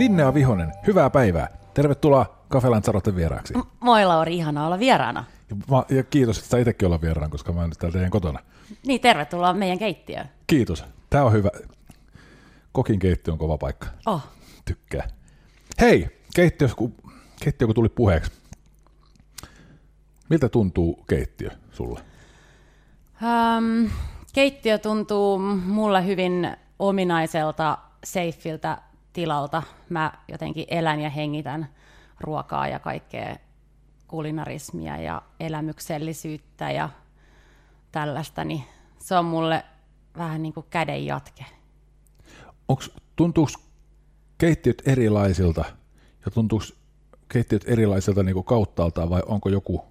Linnea Vihonen, hyvää päivää. Tervetuloa Kafelan Sarotten vieraaksi. Moi Lauri, ihanaa olla vieraana. Ja, mä- ja kiitos, että sä itsekin olla vieraana, koska mä oon nyt täällä teidän kotona. Niin, tervetuloa meidän keittiöön. Kiitos. Tää on hyvä. Kokin keittiö on kova paikka. Oh, Tykkää. Hei, keittiö, kun, keittiö kun tuli puheeksi. Miltä tuntuu keittiö sulle? um, keittiö tuntuu mulle hyvin ominaiselta, seifiltä tilalta. Mä jotenkin elän ja hengitän ruokaa ja kaikkea kulinarismia ja elämyksellisyyttä ja tällaista, niin se on mulle vähän niin kuin käden jatke. Onks, tuntuuko keittiöt erilaisilta ja tuntuuko keittiöt erilaisilta niin kuin kauttaaltaan vai onko joku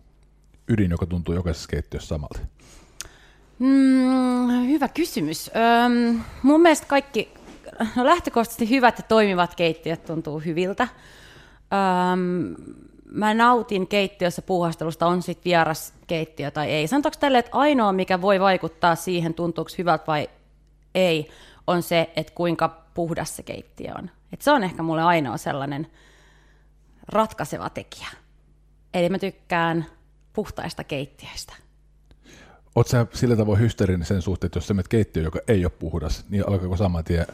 ydin, joka tuntuu jokaisessa keittiössä samalta? Mm, hyvä kysymys. Öm, mun mielestä kaikki, no lähtökohtaisesti hyvät ja toimivat keittiöt tuntuu hyviltä. Öm, mä nautin keittiössä puuhastelusta, on sitten vieras keittiö tai ei. Sanotaanko tälle, että ainoa, mikä voi vaikuttaa siihen, tuntuuko hyvältä vai ei, on se, että kuinka puhdas se keittiö on. Et se on ehkä mulle ainoa sellainen ratkaiseva tekijä. Eli mä tykkään puhtaista keittiöistä. Sä sillä tavoin hysteerinen sen suhteen, että jos sä menet keittiö, joka ei ole puhdas, niin alkaako saman tien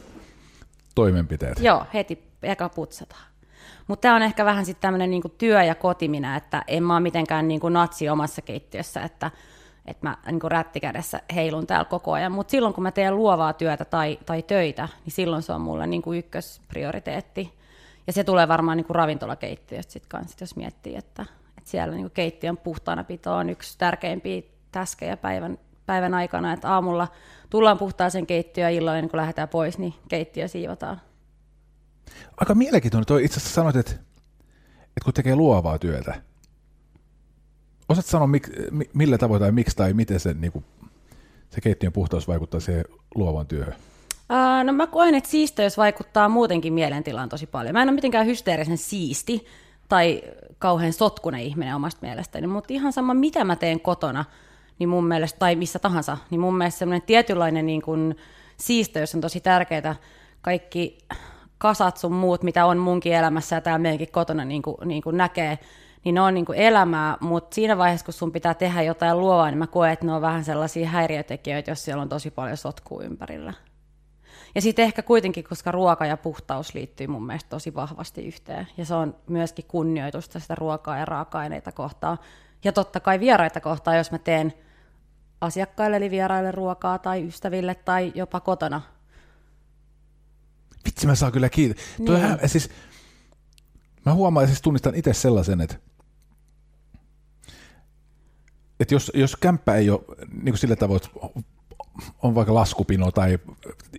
toimenpiteet? Joo, heti eka putsataan. Mutta tämä on ehkä vähän sitten tämmöinen niinku työ ja kotimina, että en mä ole mitenkään niinku natsi omassa keittiössä, että, että mä niinku rättikädessä heilun täällä koko ajan. Mutta silloin kun mä teen luovaa työtä tai, tai töitä, niin silloin se on mulle niinku ykkösprioriteetti. Ja se tulee varmaan niinku ravintolakeittiöstä sitten kanssa, jos miettii, että, että siellä niinku keittiön puhtaana pito on yksi tärkeimpiä täskejä päivän, päivän aikana, että aamulla tullaan puhtaaseen keittiöön ja illalla, niin kun lähdetään pois, niin keittiö siivotaan. Aika mielenkiintoinen. Toi itse asiassa sanoit, että, että kun tekee luovaa työtä, osaat sanoa mik, mi- millä tavoin tai miksi tai miten se, niin kuin, se keittiön puhtaus vaikuttaa siihen luovaan työhön? Ää, no mä koen, että siisteys vaikuttaa muutenkin mielentilaan tosi paljon. Mä en ole mitenkään hysteerisen siisti tai kauhean sotkunen ihminen omasta mielestäni, mutta ihan sama mitä mä teen kotona, niin mun mielestä, tai missä tahansa, niin mun mielestä semmoinen tietynlainen niin kuin siisteys on tosi tärkeää. Kaikki kasat sun muut, mitä on munkin elämässä ja täällä meidänkin kotona niin kuin, niin kuin näkee, niin ne on niin kuin elämää, mutta siinä vaiheessa, kun sun pitää tehdä jotain luovaa, niin mä koen, että ne on vähän sellaisia häiriötekijöitä, jos siellä on tosi paljon sotkua ympärillä. Ja sitten ehkä kuitenkin, koska ruoka ja puhtaus liittyy mun mielestä tosi vahvasti yhteen. Ja se on myöskin kunnioitusta sitä ruokaa ja raaka-aineita kohtaan. Ja totta kai vieraita kohtaan, jos mä teen asiakkaille eli vieraille ruokaa tai ystäville tai jopa kotona. Vitsi, mä saan kyllä kiinni. Niin. Toi, siis, mä huomaan ja siis tunnistan itse sellaisen, että, että jos, jos kämppä ei ole niin kuin sillä tavoin, että on vaikka laskupino tai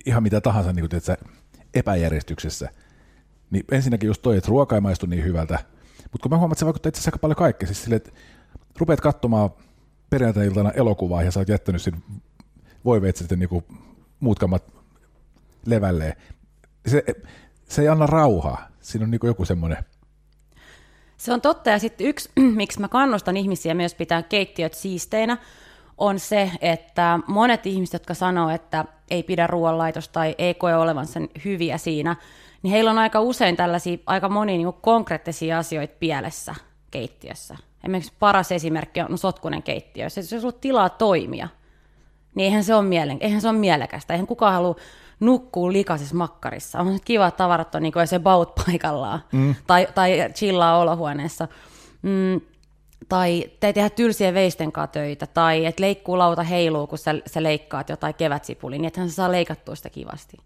ihan mitä tahansa niin kuin, tiedätkö, epäjärjestyksessä, niin ensinnäkin just toi, että ruoka ei maistu niin hyvältä, mutta kun mä huomaan, että se vaikuttaa itse asiassa aika paljon kaikkea, siis silleen, että rupeat katsomaan perjantai-iltana elokuvaa ja sä oot jättänyt sen voiveitset niin kuin muut kammat levälleen, se, se ei anna rauhaa. Siinä on niin joku semmoinen, Se on totta, ja sitten yksi, miksi mä kannustan ihmisiä myös pitää keittiöt siisteinä, on se, että monet ihmiset, jotka sanoo, että ei pidä ruoanlaitosta tai ei koe olevansa hyviä siinä, niin heillä on aika usein tällaisia, aika monia niin konkreettisia asioita pielessä keittiössä. Esimerkiksi paras esimerkki on sotkunen keittiö. Jos ei sulla tilaa toimia, niin eihän se ole, mielen, eihän se ole mielekästä. Eihän kukaan halua nukkuu likaisessa makkarissa. On kiva, että tavarat on niin se baut paikallaan mm. tai, tai chillaa olohuoneessa. Mm, tai te tehdä tylsiä veisten kanssa töitä, tai että leikkuulauta heiluu, kun sä, sä leikkaat jotain kevätsipulia, niin ethän sä saa leikattua sitä kivasti.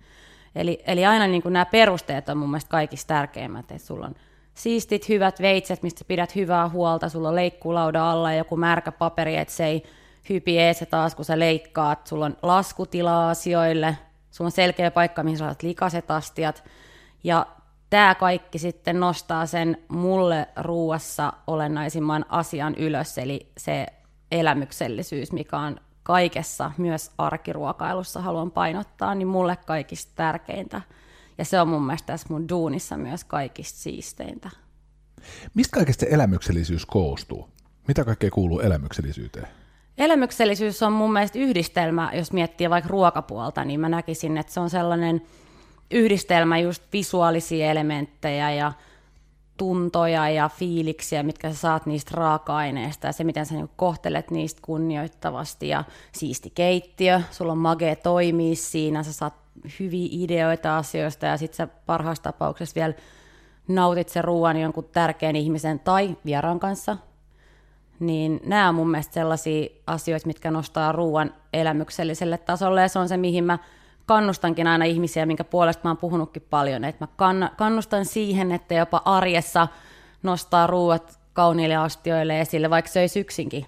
Eli, eli aina niin kuin nämä perusteet on mun mielestä kaikista tärkeimmät, että sulla on siistit, hyvät veitset, mistä pidät hyvää huolta, sulla on leikkuulauda alla ja joku märkä paperi, että se ei hypi ees taas, kun sä leikkaat, sulla on laskutila asioille, sulla on selkeä paikka, mihin saat likaset astiat, ja tämä kaikki sitten nostaa sen mulle ruuassa olennaisimman asian ylös, eli se elämyksellisyys, mikä on kaikessa, myös arkiruokailussa haluan painottaa, niin mulle kaikista tärkeintä. Ja se on mun mielestä tässä mun duunissa myös kaikista siisteintä. Mistä kaikesta elämyksellisyys koostuu? Mitä kaikkea kuuluu elämyksellisyyteen? Elämyksellisyys on mun mielestä yhdistelmä, jos miettii vaikka ruokapuolta, niin mä näkisin, että se on sellainen yhdistelmä just visuaalisia elementtejä ja tuntoja ja fiiliksiä, mitkä sä saat niistä raaka-aineista ja se, miten sä niinku kohtelet niistä kunnioittavasti ja siisti keittiö, sulla on mage toimii siinä, sä saat hyviä ideoita asioista ja sitten sä parhaassa tapauksessa vielä nautit sen ruoan jonkun tärkeän ihmisen tai vieraan kanssa, niin nämä on mun mielestä sellaisia asioita, mitkä nostaa ruoan elämykselliselle tasolle ja se on se, mihin mä kannustankin aina ihmisiä, minkä puolesta mä oon puhunutkin paljon, että mä kannustan siihen, että jopa arjessa nostaa ruuat kauniille astioille esille, vaikka söisi yksinkin.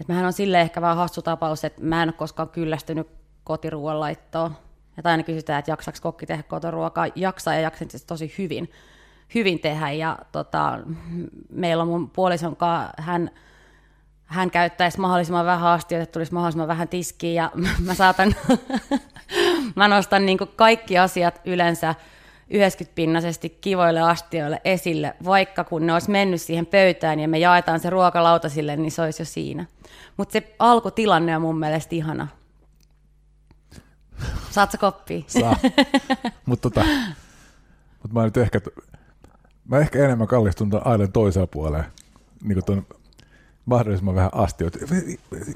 Et mähän on sille ehkä vähän hassu tapaus, että mä en ole koskaan kyllästynyt kotiruoan laittoon. Ja aina kysytään, että jaksaako kokki tehdä kotiruokaa. Jaksaa ja jaksan siis tosi hyvin, hyvin tehdä. Ja tota, meillä on mun puolison kanssa, hän, hän käyttäisi mahdollisimman vähän astioita, että tulisi mahdollisimman vähän tiskiä ja mä saatan, mä nostan niin kaikki asiat yleensä 90-pinnaisesti kivoille astioille esille, vaikka kun ne olisi mennyt siihen pöytään ja me jaetaan se ruokalauta sille, niin se olisi jo siinä. Mutta se alkutilanne on mun mielestä ihana. Saat sä koppia? Saa. Mutta tota, mut mä nyt ehkä, mä ehkä enemmän kallistun tuon ailen toisella puolella, niin kuin tuon mahdollisimman vähän astioita.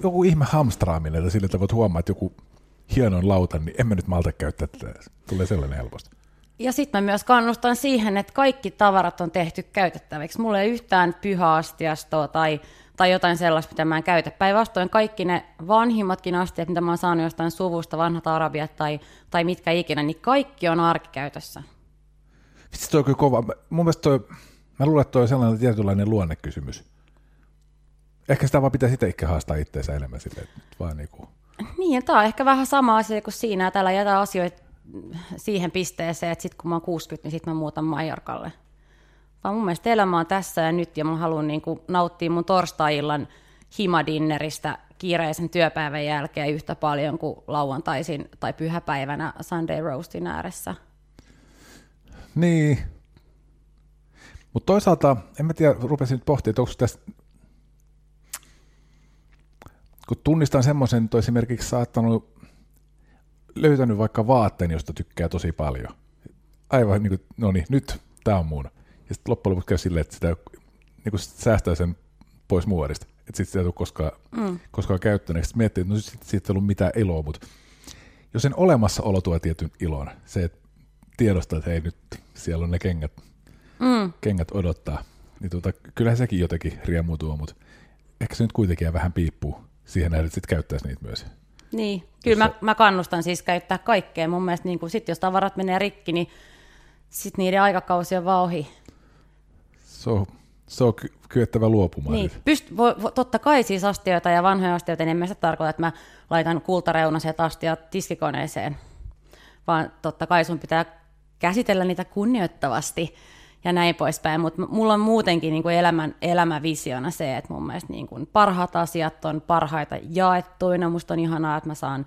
Joku ihme hamstraaminen, sillä että voit huomaa, että joku hienon lautan, niin en mä nyt malta käyttää tätä. Tulee sellainen helposti. Ja sitten mä myös kannustan siihen, että kaikki tavarat on tehty käytettäviksi. Mulla ei yhtään pyhäastiastoa tai, tai jotain sellaista, mitä mä en käytä. Päinvastoin kaikki ne vanhimmatkin astiat, mitä mä oon saanut jostain suvusta, vanhat arabiat tai, tai mitkä ikinä, niin kaikki on arkikäytössä. Vitsi, toi on kyllä kova. Mun mielestä toi, mä luulen, että toi on sellainen tietynlainen luonnekysymys. Ehkä sitä vaan pitäisi itse haastaa itseensä enemmän silleen, että vaan niinku... Niin, tämä on ehkä vähän sama asia kuin siinä, että täällä jätä asioita siihen pisteeseen, että sitten kun mä oon 60, niin sitten mä muutan Majorkalle. Vaan mun mielestä elämä on tässä ja nyt, ja mä haluan niinku nauttia mun torstai-illan himadinneristä kiireisen työpäivän jälkeen yhtä paljon kuin lauantaisin tai pyhäpäivänä Sunday Roastin ääressä. Niin. Mutta toisaalta, en mä tiedä, rupesin nyt pohtimaan, että onko tässä kun tunnistan semmoisen, että esimerkiksi saattanut löytänyt vaikka vaatteen, josta tykkää tosi paljon. Aivan niin kuin, no niin, nyt tämä on mun. Ja sitten loppujen lopuksi käy silleen, että sitä niin kuin säästää sen pois muodista. Että sitten sitä ei tule koskaan, mm. koskaan käyttänyt. Sitten miettii, että no sitten siitä ei ollut mitään iloa, mutta jos sen olemassaolo tuo tietyn ilon, se, että tiedostaa, että hei nyt siellä on ne kengät, mm. kengät odottaa, niin tuota, kyllähän sekin jotenkin riemu tuo, mutta ehkä se nyt kuitenkin vähän piippuu siihen nähden, että sitten käyttäisi niitä myös. Niin, kyllä mä, mä kannustan siis käyttää kaikkea. Mun mielestä niin sit, jos tavarat menee rikki, niin sitten niiden aikakausi on vaan ohi. Se on, se on ky- kyettävä luopumaan. Niin, pyst- vo, vo, totta kai siis astioita ja vanhoja astioita, niin en mä sitä tarkoita, että mä laitan kultareunaset astiat tiskikoneeseen, vaan totta kai sun pitää käsitellä niitä kunnioittavasti ja näin poispäin, mutta mulla on muutenkin niin kuin elämän, elämävisiona se, että mun mielestä niin kuin parhaat asiat on parhaita jaettuina, musta on ihanaa, että mä saan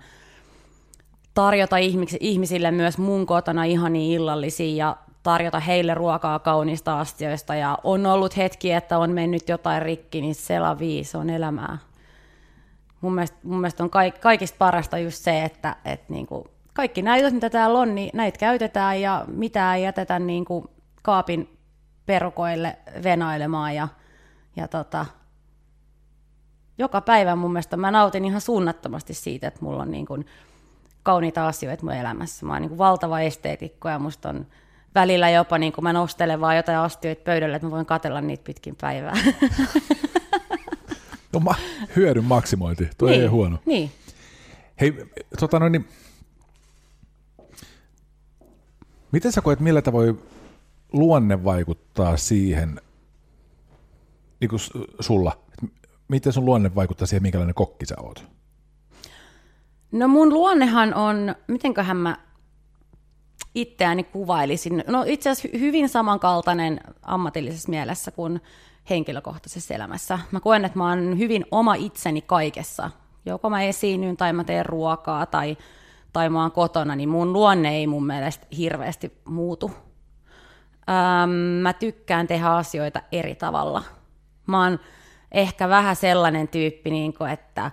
tarjota ihmisille myös mun kotona ihania illallisia ja tarjota heille ruokaa kauniista astioista ja on ollut hetki, että on mennyt jotain rikki, niin sela viisi on elämää. Mun mielestä, mun mielestä on kaik, kaikista parasta just se, että, että niin kuin kaikki näytöt, mitä täällä on, niin näitä käytetään ja mitä ei jätetä niin kuin kaapin perukoille venailemaan ja, ja tota, joka päivä mun mielestä mä nautin ihan suunnattomasti siitä, että mulla on niin kuin kauniita asioita mun elämässä. Mä oon niin kuin valtava esteetikko ja musta on välillä jopa, niin kuin mä nostelen vaan jotain astioita pöydälle, että mä voin katella niitä pitkin päivää. No, ma- hyödyn maksimointi, tuo niin, ei ole huono. Niin. Hei, tota noin, niin, miten sä koet, millä tavoin luonne vaikuttaa siihen, niin kuin sulla, miten sun luonne vaikuttaa siihen, minkälainen kokki sä oot? No mun luonnehan on, mitenköhän mä itseäni kuvailisin, no itse asiassa hy- hyvin samankaltainen ammatillisessa mielessä kuin henkilökohtaisessa elämässä. Mä koen, että mä oon hyvin oma itseni kaikessa. Joko mä esiinnyn tai mä teen ruokaa tai, tai mä oon kotona, niin mun luonne ei mun mielestä hirveästi muutu. Ähm, mä tykkään tehdä asioita eri tavalla. Mä oon ehkä vähän sellainen tyyppi, niin kuin, että,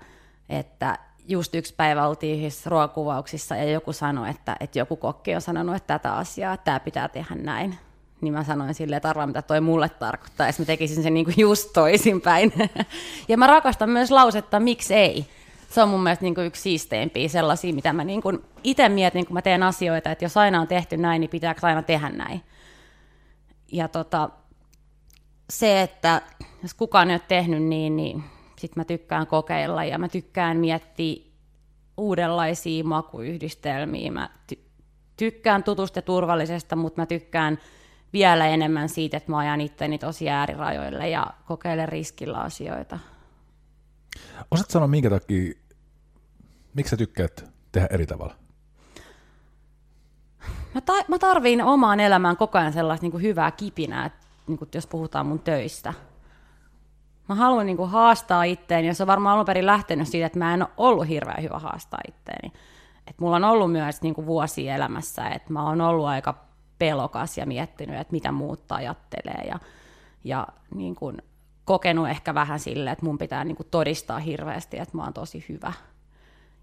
että just yksi päivä oltiin yhdessä ruokakuvauksissa ja joku sanoi, että, että joku kokki on sanonut, että tätä asiaa, että tämä pitää tehdä näin. Niin mä sanoin silleen, että arvaa mitä toi mulle tarkoittaa, ja mä tekisin sen niin kuin just toisinpäin. ja mä rakastan myös lausetta, miksi ei. Se on mun mielestä niin kuin yksi siisteimpiä sellaisia, mitä mä niin kuin itse mietin, kun mä teen asioita, että jos aina on tehty näin, niin pitääkö aina tehdä näin. Ja tota, se, että jos kukaan ei ole tehnyt niin, niin sitten mä tykkään kokeilla ja mä tykkään miettiä uudenlaisia makuyhdistelmiä. Mä ty- tykkään tutusta ja turvallisesta, mutta mä tykkään vielä enemmän siitä, että mä ajan itteni tosi äärirajoille ja kokeilen riskillä asioita. Osaat sanoa, minkä takia, miksi sä tykkäät tehdä eri tavalla? Mä, ta- mä tarviin omaan elämään koko ajan sellaista niin kuin hyvää kipinää, niin kuin, jos puhutaan mun töistä. Mä haluan niin kuin, haastaa itteeni, ja se on varmaan alun perin lähtenyt siitä, että mä en ole ollut hirveän hyvä haastaa itteeni. Et mulla on ollut myös niin kuin, vuosia elämässä, että mä oon ollut aika pelokas ja miettinyt, että mitä muut ajattelee, ja, ja niin kuin, kokenut ehkä vähän silleen, että mun pitää niin kuin, todistaa hirveästi, että mä oon tosi hyvä.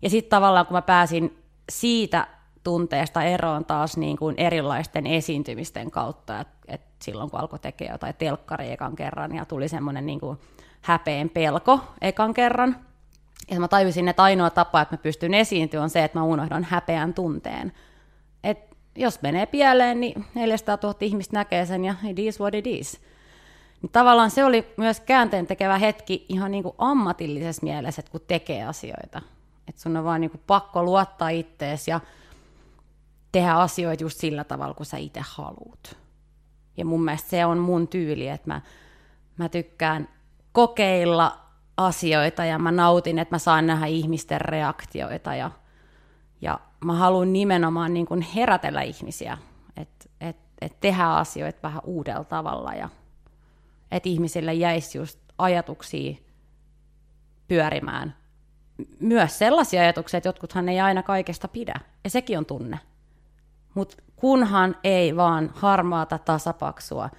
Ja sitten tavallaan kun mä pääsin siitä tunteesta eroon taas niin kuin erilaisten esiintymisten kautta, että et silloin kun alkoi tekemään jotain telkkari ekan kerran ja tuli semmoinen niin kuin häpeen pelko ekan kerran, ja mä tajusin, että ainoa tapa, että mä pystyn esiintymään, on se, että mä unohdan häpeän tunteen. Et jos menee pieleen, niin 400 000 ihmistä näkee sen ja it is what it is. Niin tavallaan se oli myös käänteen tekevä hetki ihan niin kuin ammatillisessa mielessä, että kun tekee asioita. Että sun on vaan niin kuin pakko luottaa ittees ja tehdä asioita just sillä tavalla, kun sä itse haluut. Ja mun mielestä se on mun tyyli, että mä, mä tykkään kokeilla asioita ja mä nautin, että mä saan nähdä ihmisten reaktioita ja, ja mä haluan nimenomaan niin kuin herätellä ihmisiä, että et, et tehdä asioita vähän uudella tavalla ja että ihmisille jäisi just ajatuksia pyörimään. Myös sellaisia ajatuksia, että jotkuthan ei aina kaikesta pidä, ja sekin on tunne. Mutta kunhan ei vaan harmaata tasapaksua,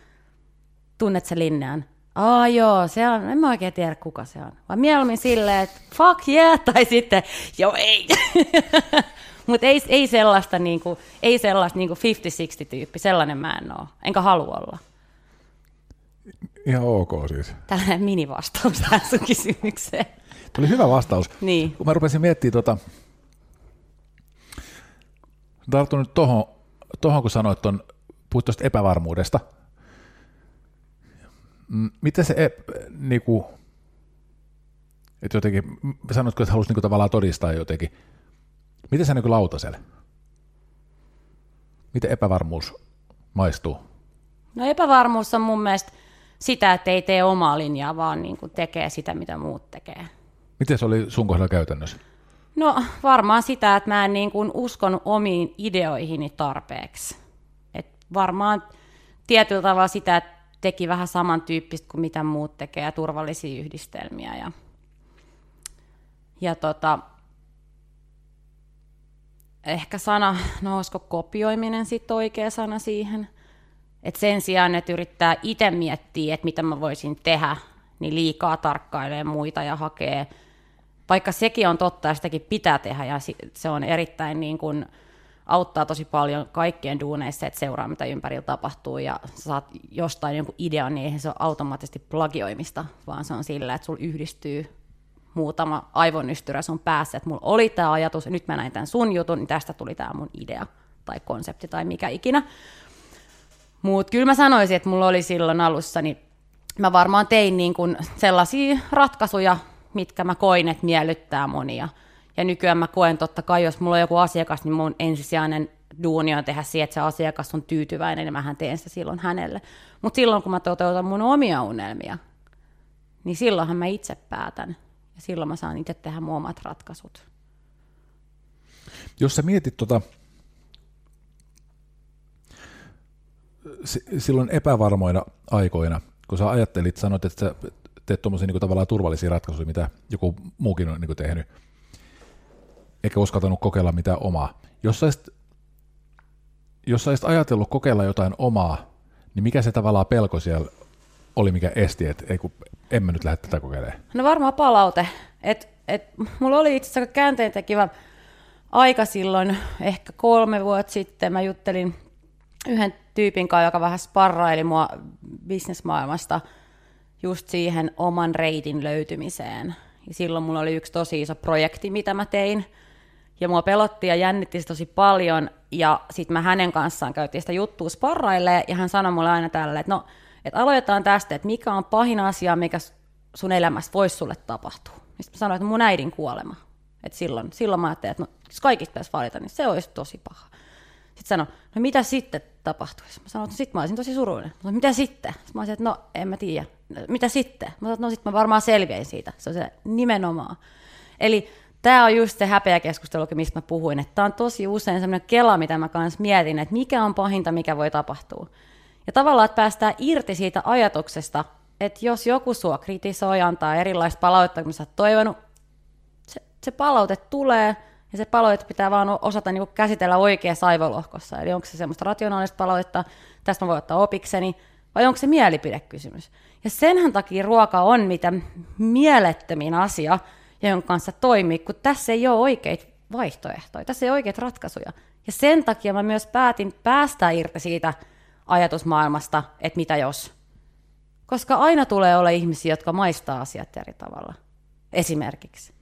tunnet se linnean, Aa joo, se on, en mä oikein tiedä kuka se on. Vaan mieluummin silleen, että fuck yeah, tai sitten joo ei. Mutta ei, ei sellaista, niinku, ei sellaista niinku 50-60 tyyppi, sellainen mä en oo, enkä halua olla. Ihan ok siis. Tällainen minivastaus tähän sun kysymykseen. Tuli hyvä vastaus. Niin. Kun mä rupesin miettimään tota, tartun nyt tohon, tohon kun sanoit ton, puhuit tuosta epävarmuudesta. Miten se, ep, niinku, että jotenkin, sanoitko, että halusi niinku tavallaan todistaa jotenkin. Miten se niinku lautaselle? Miten epävarmuus maistuu? No epävarmuus on mun mielestä sitä, että ei tee omaa linjaa, vaan niin kuin tekee sitä, mitä muut tekee. Miten se oli sun kohdalla käytännössä? No varmaan sitä, että mä en niin kuin uskonut omiin ideoihini tarpeeksi. Et varmaan tietyllä tavalla sitä, että teki vähän samantyyppistä kuin mitä muut tekee ja turvallisia yhdistelmiä. Ja, ja tota, ehkä sana, no olisiko kopioiminen sitten oikea sana siihen. Et sen sijaan, että yrittää itse miettiä, että mitä mä voisin tehdä, niin liikaa tarkkailee muita ja hakee vaikka sekin on totta ja sitäkin pitää tehdä ja se on erittäin niin kuin, auttaa tosi paljon kaikkien duuneissa, että seuraa mitä ympärillä tapahtuu ja saat jostain jonkun idean, niin eihän se ole automaattisesti plagioimista, vaan se on sillä, että sulla yhdistyy muutama aivonystyrä sun päässä, että mulla oli tämä ajatus, nyt mä näin tämän sun jutun, niin tästä tuli tämä mun idea tai konsepti tai mikä ikinä. Mutta kyllä mä sanoisin, että mulla oli silloin alussa, niin mä varmaan tein niin kuin sellaisia ratkaisuja, mitkä mä koin, että miellyttää monia. Ja nykyään mä koen totta kai, jos mulla on joku asiakas, niin mun ensisijainen duuni on tehdä siihen, että se asiakas on tyytyväinen, niin mähän teen sitä silloin hänelle. Mutta silloin, kun mä toteutan mun omia unelmia, niin silloinhan mä itse päätän. Ja silloin mä saan itse tehdä mun omat ratkaisut. Jos sä mietit tota, si- silloin epävarmoina aikoina, kun sä ajattelit, sanoit, että sä teet tuommoisia niin tavallaan turvallisia ratkaisuja, mitä joku muukin on niin tehnyt, eikä uskaltanut kokeilla mitään omaa. Jos sä olisit, jos sä olisit ajatellut kokeilla jotain omaa, niin mikä se tavallaan pelko siellä oli, mikä esti, että ei kun, en mä nyt lähde tätä kokeilemaan? No varmaan palaute. Et, et, mulla oli itse asiassa käänteentekevä aika silloin, ehkä kolme vuotta sitten. Mä juttelin yhden tyypin kanssa, joka vähän sparraili mua bisnesmaailmasta just siihen oman reitin löytymiseen. Ja silloin mulla oli yksi tosi iso projekti, mitä mä tein. Ja mua pelotti ja jännitti se tosi paljon. Ja sitten mä hänen kanssaan käytiin sitä juttua sparraille ja hän sanoi mulle aina tälle, että no, että aloitetaan tästä, että mikä on pahin asia, mikä sun elämässä voisi sulle tapahtua. Sitten mä sanoin, että mun äidin kuolema. Että silloin, silloin mä ajattelin, että no, jos kaikista pitäisi valita, niin se olisi tosi paha. Sitten sanoi, no mitä sitten tapahtuisi? Mä sanoin, että no, sitten mä olisin tosi surullinen. Mä sanoin, mitä sitten? Sitten mä olisin, että no en mä tiedä. Mitä sitten? Mä sanoin, no sitten mä varmaan selviäin siitä. Se on se nimenomaan. Eli tämä on just se häpeä keskustelu, mistä mä puhuin, että tämä on tosi usein sellainen kela, mitä mä kanssa mietin, että mikä on pahinta, mikä voi tapahtua. Ja tavallaan, että päästään irti siitä ajatuksesta, että jos joku sua kritisoi, antaa erilaista palautetta, kun sä oot toivonut, se, se palaute tulee, ja se palaute pitää vaan osata niin käsitellä oikeassa aivolohkossa. Eli onko se semmoista rationaalista palautetta, tästä mä voin ottaa opikseni, vai onko se mielipidekysymys. Ja senhän takia ruoka on mitä mielettömin asia, jonka kanssa toimii, kun tässä ei ole oikeita vaihtoehtoja, tässä ei ole oikeita ratkaisuja. Ja sen takia mä myös päätin päästä irti siitä ajatusmaailmasta, että mitä jos. Koska aina tulee olla ihmisiä, jotka maistaa asiat eri tavalla. Esimerkiksi.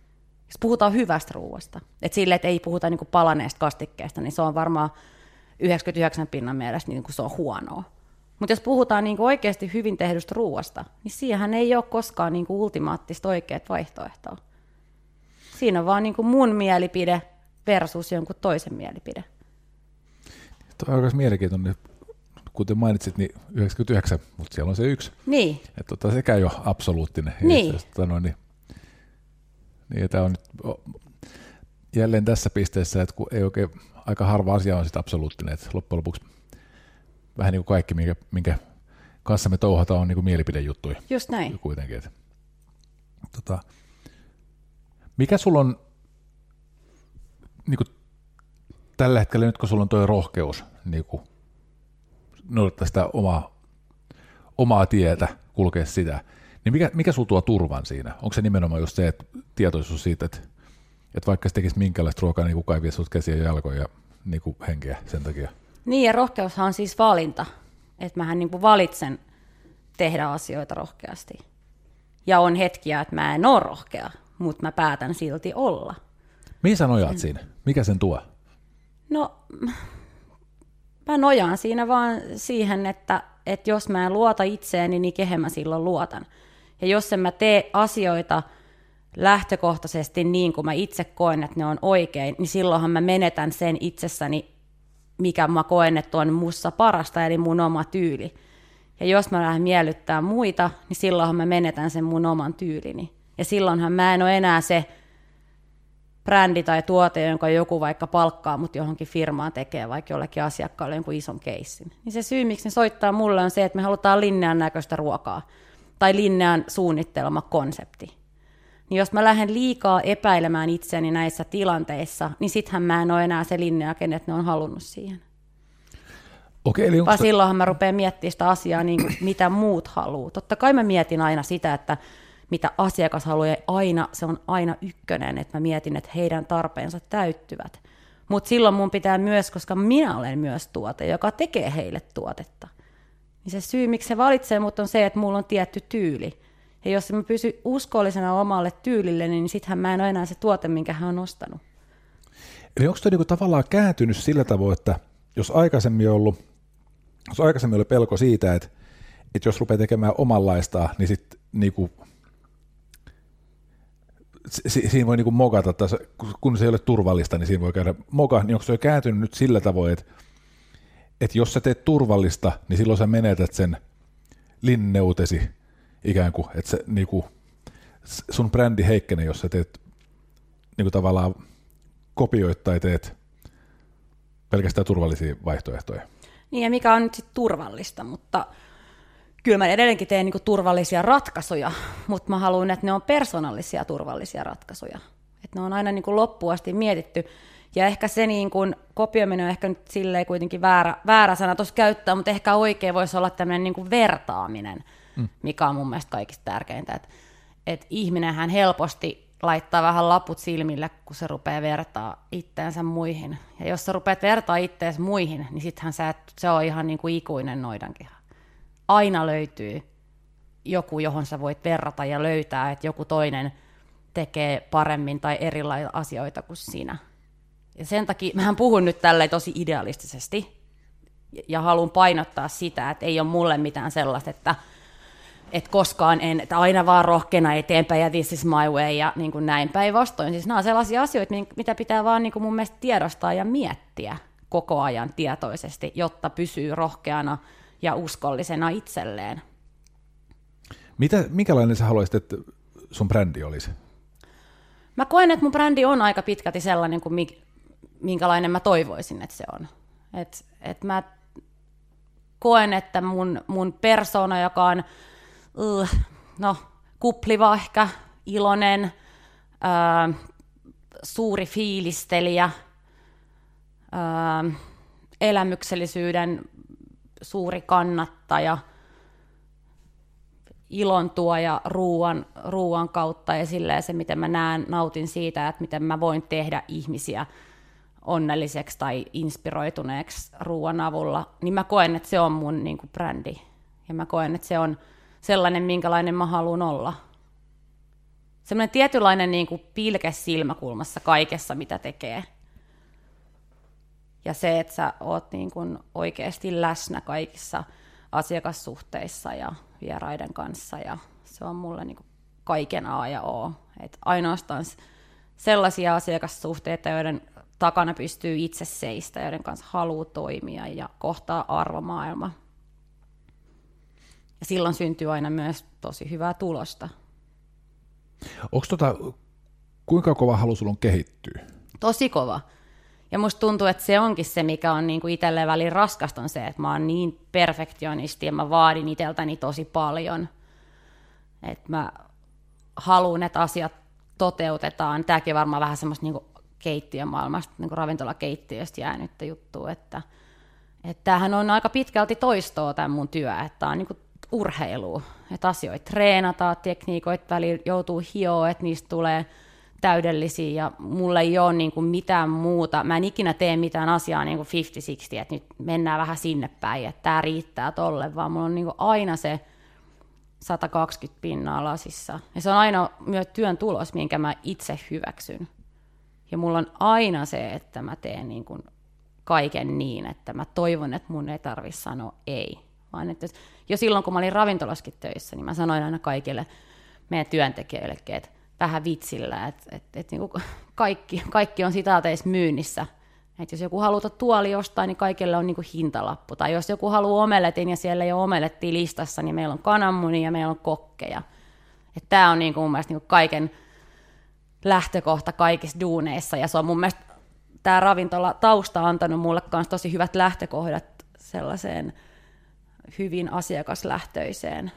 Jos puhutaan hyvästä ruuasta, että sille, että ei puhuta niin palaneesta kastikkeesta, niin se on varmaan 99 pinnan mielestä niin kuin se on huonoa. Mutta jos puhutaan niin oikeasti hyvin tehdystä ruuasta, niin siihen ei ole koskaan niin ultimaattista oikeat vaihtoehtoa. Siinä on vaan niin mun mielipide versus jonkun toisen mielipide. Tuo on aika mielenkiintoinen kuten mainitsit, niin 99, mutta siellä on se yksi. Niin. Että tota, sekä ei ole absoluuttinen. Niin. Ja, tota, no, niin, niin tämä on nyt jälleen tässä pisteessä, että kun ei oikein, aika harva asia on sitten absoluuttinen, että loppujen lopuksi vähän niin kuin kaikki, minkä, minkä kanssa me touhataan, on niin kuin mielipidejuttuja. Just näin. Kuitenkin. Että, tota, mikä sulla on niin kuin tällä hetkellä, nyt kun sulla on tuo rohkeus niin kuin noudattaa sitä omaa, omaa tietä, kulkea sitä, niin mikä, mikä sulla tuo turvan siinä? Onko se nimenomaan just se, että tietoisuus siitä, että, että vaikka se tekisi minkälaista ruokaa, niin kukaan ei vie sinut käsiä ja jalkoja ja niin kuin henkeä sen takia? Niin, ja rohkeushan on siis valinta. Että mähän niin kuin valitsen tehdä asioita rohkeasti. Ja on hetkiä, että mä en ole rohkea, mutta mä päätän silti olla. Mihin sä nojaat siinä? Mikä sen tuo? No, mä nojaan siinä vaan siihen, että, että jos mä en luota itseeni, niin kehen mä silloin luotan. Ja jos en mä tee asioita lähtökohtaisesti niin kuin mä itse koen, että ne on oikein, niin silloinhan mä menetän sen itsessäni, mikä mä koen, että on mussa parasta, eli mun oma tyyli. Ja jos mä lähden miellyttää muita, niin silloinhan mä menetän sen mun oman tyylini. Ja silloinhan mä en ole enää se brändi tai tuote, jonka joku vaikka palkkaa mut johonkin firmaan tekee, vaikka jollekin asiakkaalle jonkun ison keissin. Niin se syy, miksi ne soittaa mulle, on se, että me halutaan linnean näköistä ruokaa tai linnean suunnittelema konsepti. Niin jos mä lähden liikaa epäilemään itseäni näissä tilanteissa, niin sittenhän mä en ole enää se linnea, kenet ne on halunnut siihen. Okei, eli Vaan silloinhan mä rupean miettimään sitä asiaa niin kuin, mitä muut haluaa. Totta kai mä mietin aina sitä, että mitä asiakas haluaa, aina, se on aina ykkönen, että mä mietin, että heidän tarpeensa täyttyvät. Mutta silloin mun pitää myös, koska minä olen myös tuote, joka tekee heille tuotetta. Niin se syy, miksi se valitsee mut on se, että mulla on tietty tyyli. Ja jos mä pysy uskollisena omalle tyylille, niin sittenhän mä en ole enää se tuote, minkä hän on ostanut. Eli onko toi niinku tavallaan kääntynyt sillä tavoin, että jos aikaisemmin ollut, jos aikaisemmin oli pelko siitä, että, että jos rupeaa tekemään omanlaistaan, niin sitten niinku si- siinä voi niinku mokata, tässä, kun se ei ole turvallista, niin siinä voi käydä moka, niin onko se kääntynyt nyt sillä tavoin, että, että jos sä teet turvallista, niin silloin sä menetät sen linneutesi ikään kuin, että se, niinku, sun brändi heikkenee, jos sä teet niinku tavallaan kopioit tai teet pelkästään turvallisia vaihtoehtoja. Niin ja mikä on nyt sitten turvallista, mutta kyllä mä edelleenkin teen niinku turvallisia ratkaisuja, mutta mä haluan, että ne on persoonallisia turvallisia ratkaisuja. Että ne on aina niinku loppuun asti mietitty. Ja ehkä se niin kuin, kopioiminen on ehkä nyt silleen kuitenkin väärä, väärä sana tuossa käyttää, mutta ehkä oikein voisi olla tämmöinen niin kuin vertaaminen, mm. mikä on mun mielestä kaikista tärkeintä. Että et ihminenhän helposti laittaa vähän laput silmille, kun se rupeaa vertaa itteensä muihin. Ja jos sä rupeat vertaa ittees muihin, niin sittenhän sä et, se on ihan niin kuin ikuinen noidankiha. Aina löytyy joku, johon sä voit verrata ja löytää, että joku toinen tekee paremmin tai erilaisia asioita kuin sinä. Ja sen takia, mähän puhun nyt tälle tosi idealistisesti, ja haluan painottaa sitä, että ei ole mulle mitään sellaista, että, että koskaan en, että aina vaan rohkeana eteenpäin ja this is my way ja niin kuin näin päinvastoin. Siis nämä on sellaisia asioita, mitä pitää vaan niin kuin mun mielestä tiedostaa ja miettiä koko ajan tietoisesti, jotta pysyy rohkeana ja uskollisena itselleen. Mitä, minkälainen sä haluaisit, että sun brändi olisi? Mä koen, että mun brändi on aika pitkälti sellainen kuin minkälainen mä toivoisin, että se on. Et, et mä koen, että mun, mun persona, joka on uh, no, kupliva ehkä, iloinen, uh, suuri fiilistelijä, uh, elämyksellisyyden suuri kannattaja, ilon tuoja ruuan, ruuan kautta ja silleen se, miten mä näen, nautin siitä, että miten mä voin tehdä ihmisiä onnelliseksi tai inspiroituneeksi ruoan avulla, niin mä koen, että se on mun niin kuin, brändi. Ja mä koen, että se on sellainen, minkälainen mä haluan olla. Sellainen tietynlainen niin kuin, pilke silmäkulmassa kaikessa, mitä tekee. Ja se, että sä oot niin kuin, oikeasti läsnä kaikissa asiakassuhteissa ja vieraiden kanssa. Ja se on mulle niin kuin, kaiken A ja O. Et ainoastaan sellaisia asiakassuhteita, joiden takana pystyy itse seistä, joiden kanssa haluaa toimia ja kohtaa arvomaailma. Ja silloin syntyy aina myös tosi hyvää tulosta. Onko tota, kuinka kova halu sulla on kehittyä? Tosi kova. Ja musta tuntuu, että se onkin se, mikä on niinku itselleen välin raskasta, on se, että mä oon niin perfektionisti ja mä vaadin itseltäni tosi paljon. Että mä haluan, että asiat toteutetaan. Tämäkin on varmaan vähän semmoista niinku keittiömaailmasta, niin kuin ravintolakeittiöstä jäänyt juttu, että, että tämähän on aika pitkälti toistoa tämä mun työ, että tämä on niin urheilu, että asioita treenataan, tekniikoita välillä joutuu hioa, että niistä tulee täydellisiä ja mulla ei ole niin kuin mitään muuta. Mä en ikinä tee mitään asiaa niin kuin 50-60, että nyt mennään vähän sinne päin, että tämä riittää tolle, vaan mulla on niin kuin aina se 120 pinnaa lasissa. Ja se on aina myös työn tulos, minkä mä itse hyväksyn. Ja mulla on aina se, että mä teen niin kuin kaiken niin, että mä toivon, että mun ei tarvi sanoa ei. Vaan että jo silloin, kun mä olin ravintolaskin töissä, niin mä sanoin aina kaikille meidän työntekijöillekin, että vähän vitsillä, että, että, että niin kuin kaikki, kaikki on sitaateissa myynnissä. Että jos joku haluaa tuoli jostain, niin kaikille on niin kuin hintalappu. Tai jos joku haluaa omeletin ja siellä ei ole omeletti listassa, niin meillä on kananmuni ja meillä on kokkeja. Tämä on niin kuin mun mielestä niin kuin kaiken lähtökohta kaikissa duuneissa, ja se on mun mielestä tämä ravintola tausta antanut mulle myös tosi hyvät lähtökohdat sellaiseen hyvin asiakaslähtöiseen,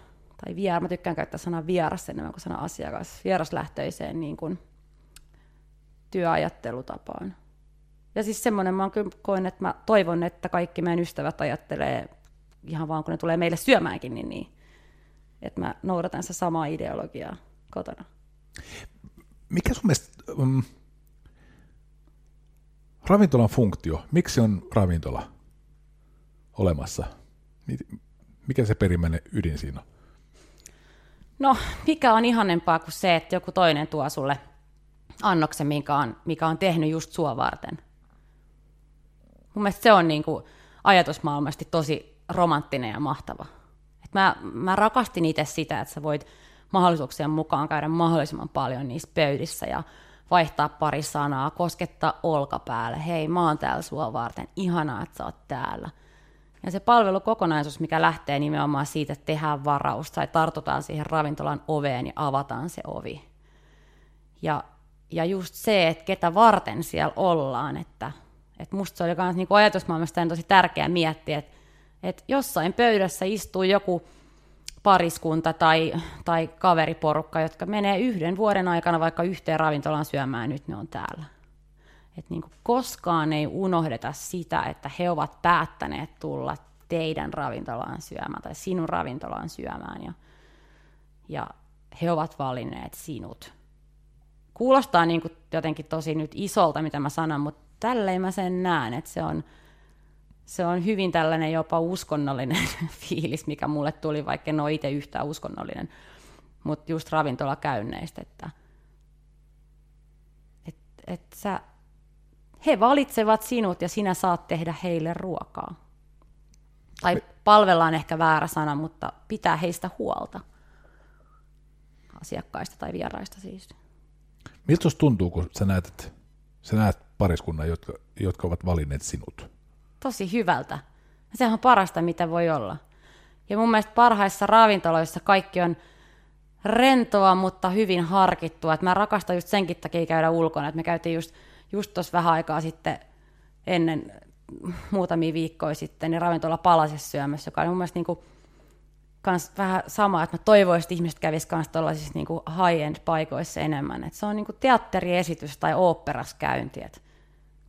tai vier, mä tykkään käyttää sanaa vieras enemmän kuin sana asiakas, vieraslähtöiseen niin kuin työajattelutapaan. Ja siis semmoinen mä koen, että mä toivon, että kaikki meidän ystävät ajattelee ihan vaan kun ne tulee meille syömäänkin, niin, niin että mä noudatan se samaa ideologiaa kotona mikä sun mielestä um, ravintolan funktio, miksi on ravintola olemassa? Mikä se perimmäinen ydin siinä on? No, mikä on ihanempaa kuin se, että joku toinen tuo sulle annoksen, mikä on, mikä on tehnyt just sua varten. Mun mielestä se on niin kuin ajatusmaailmasti tosi romanttinen ja mahtava. Et mä, mä rakastin itse sitä, että sä voit mahdollisuuksien mukaan käydä mahdollisimman paljon niissä pöydissä ja vaihtaa pari sanaa, koskettaa olkapäälle, hei mä oon täällä sua varten, ihanaa, että sä oot täällä. Ja se palvelukokonaisuus, mikä lähtee nimenomaan siitä, että tehdään varausta tai tartutaan siihen ravintolan oveen ja avataan se ovi. Ja, ja just se, että ketä varten siellä ollaan, että, että musta se oli myös niin ajatusmaailmasta tosi tärkeää miettiä, että, että jossain pöydässä istuu joku pariskunta tai, tai kaveriporukka, jotka menee yhden vuoden aikana vaikka yhteen ravintolaan syömään, nyt ne on täällä. Et niin kuin koskaan ei unohdeta sitä, että he ovat päättäneet tulla teidän ravintolaan syömään tai sinun ravintolaan syömään ja, ja he ovat valinneet sinut. Kuulostaa niin kuin jotenkin tosi nyt isolta, mitä mä sanon, mutta tälleen mä sen näen, että se on, se on hyvin tällainen jopa uskonnollinen fiilis, mikä mulle tuli, vaikka en ole itse yhtään uskonnollinen, mutta just ravintolakäynneistä, että et, et sä, he valitsevat sinut ja sinä saat tehdä heille ruokaa. Tai palvellaan ehkä väärä sana, mutta pitää heistä huolta. Asiakkaista tai vieraista siis. Miltä tuntuu, kun sä näet, sä näet pariskunnan, jotka, jotka ovat valinneet sinut? Tosi hyvältä. Sehän on parasta, mitä voi olla. Ja mun mielestä parhaissa ravintoloissa kaikki on rentoa, mutta hyvin harkittua. Et mä rakastan just senkin takia käydä ulkona. Et me käytiin just, just tuossa vähän aikaa sitten ennen muutamia viikkoja sitten niin ravintola Palasessa syömässä, joka on mun mielestä niin kuin, kans vähän sama, että mä toivoisin, että ihmiset kävisivät myös tuollaisissa niin high-end paikoissa enemmän. Et se on niin kuin teatteriesitys tai oopperas käynti. Et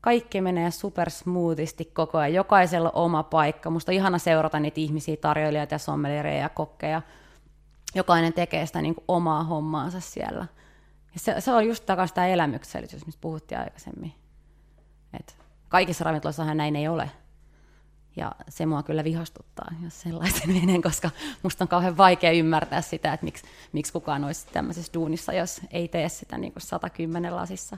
kaikki menee super smoothisti koko ajan, jokaisella oma paikka. Musta on ihana seurata niitä ihmisiä, tarjoilijoita ja sommelireja ja kokkeja. Jokainen tekee sitä niin kuin omaa hommaansa siellä. Ja se, se on just takaisin tämä elämyksellisyys, mistä puhuttiin aikaisemmin. Et kaikissa ravintoloissahan näin ei ole. Ja se mua kyllä vihastuttaa, jos sellaisen menen, koska musta on kauhean vaikea ymmärtää sitä, että miksi, miksi kukaan olisi tämmöisessä duunissa, jos ei tee sitä niin kuin 110 lasissa.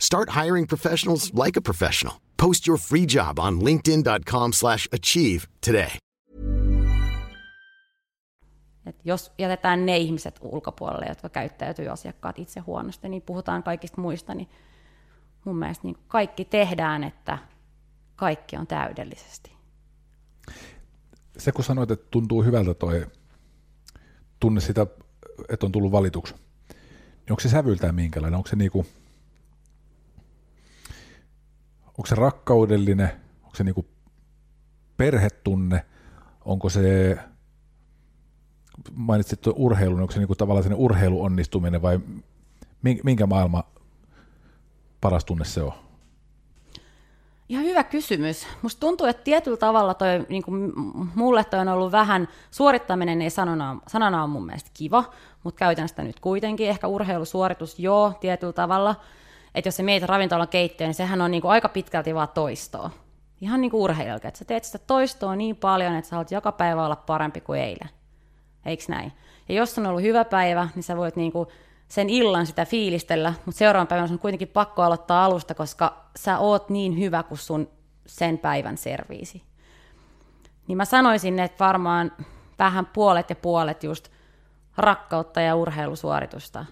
Start hiring professionals like a professional. Post your free job on linkedin.com slash achieve today. Et jos jätetään ne ihmiset ulkopuolelle, jotka käyttäytyy asiakkaat itse huonosti, niin puhutaan kaikista muista, niin mun mielestä niin kaikki tehdään, että kaikki on täydellisesti. Se kun sanoit, että tuntuu hyvältä toi tunne sitä, että on tullut valituksi, niin onko se sävyltään minkälainen? Onko se niinku, onko se rakkaudellinen, onko se niinku perhetunne, onko se, mainitsit tuon urheilun, onko se niinku tavallaan sen urheiluonnistuminen vai minkä maailma paras tunne se on? Ihan hyvä kysymys. Musta tuntuu, että tietyllä tavalla toi, niin kuin mulle toi on ollut vähän, suorittaminen ei sanona, sanana on mun mielestä kiva, mutta käytän sitä nyt kuitenkin. Ehkä urheilusuoritus, joo, tietyllä tavalla. Että jos se mietit ravintolan keittiöön, niin sehän on niin kuin aika pitkälti vaan toistoa. Ihan niin kuin urheilijalta, että sä teet sitä toistoa niin paljon, että sä haluat joka päivä olla parempi kuin eilen. Eikö näin? Ja jos on ollut hyvä päivä, niin sä voit niin kuin sen illan sitä fiilistellä, mutta seuraavan päivän on kuitenkin pakko aloittaa alusta, koska sä oot niin hyvä kuin sun sen päivän serviisi. Niin mä sanoisin, että varmaan vähän puolet ja puolet just rakkautta ja urheilusuoritusta.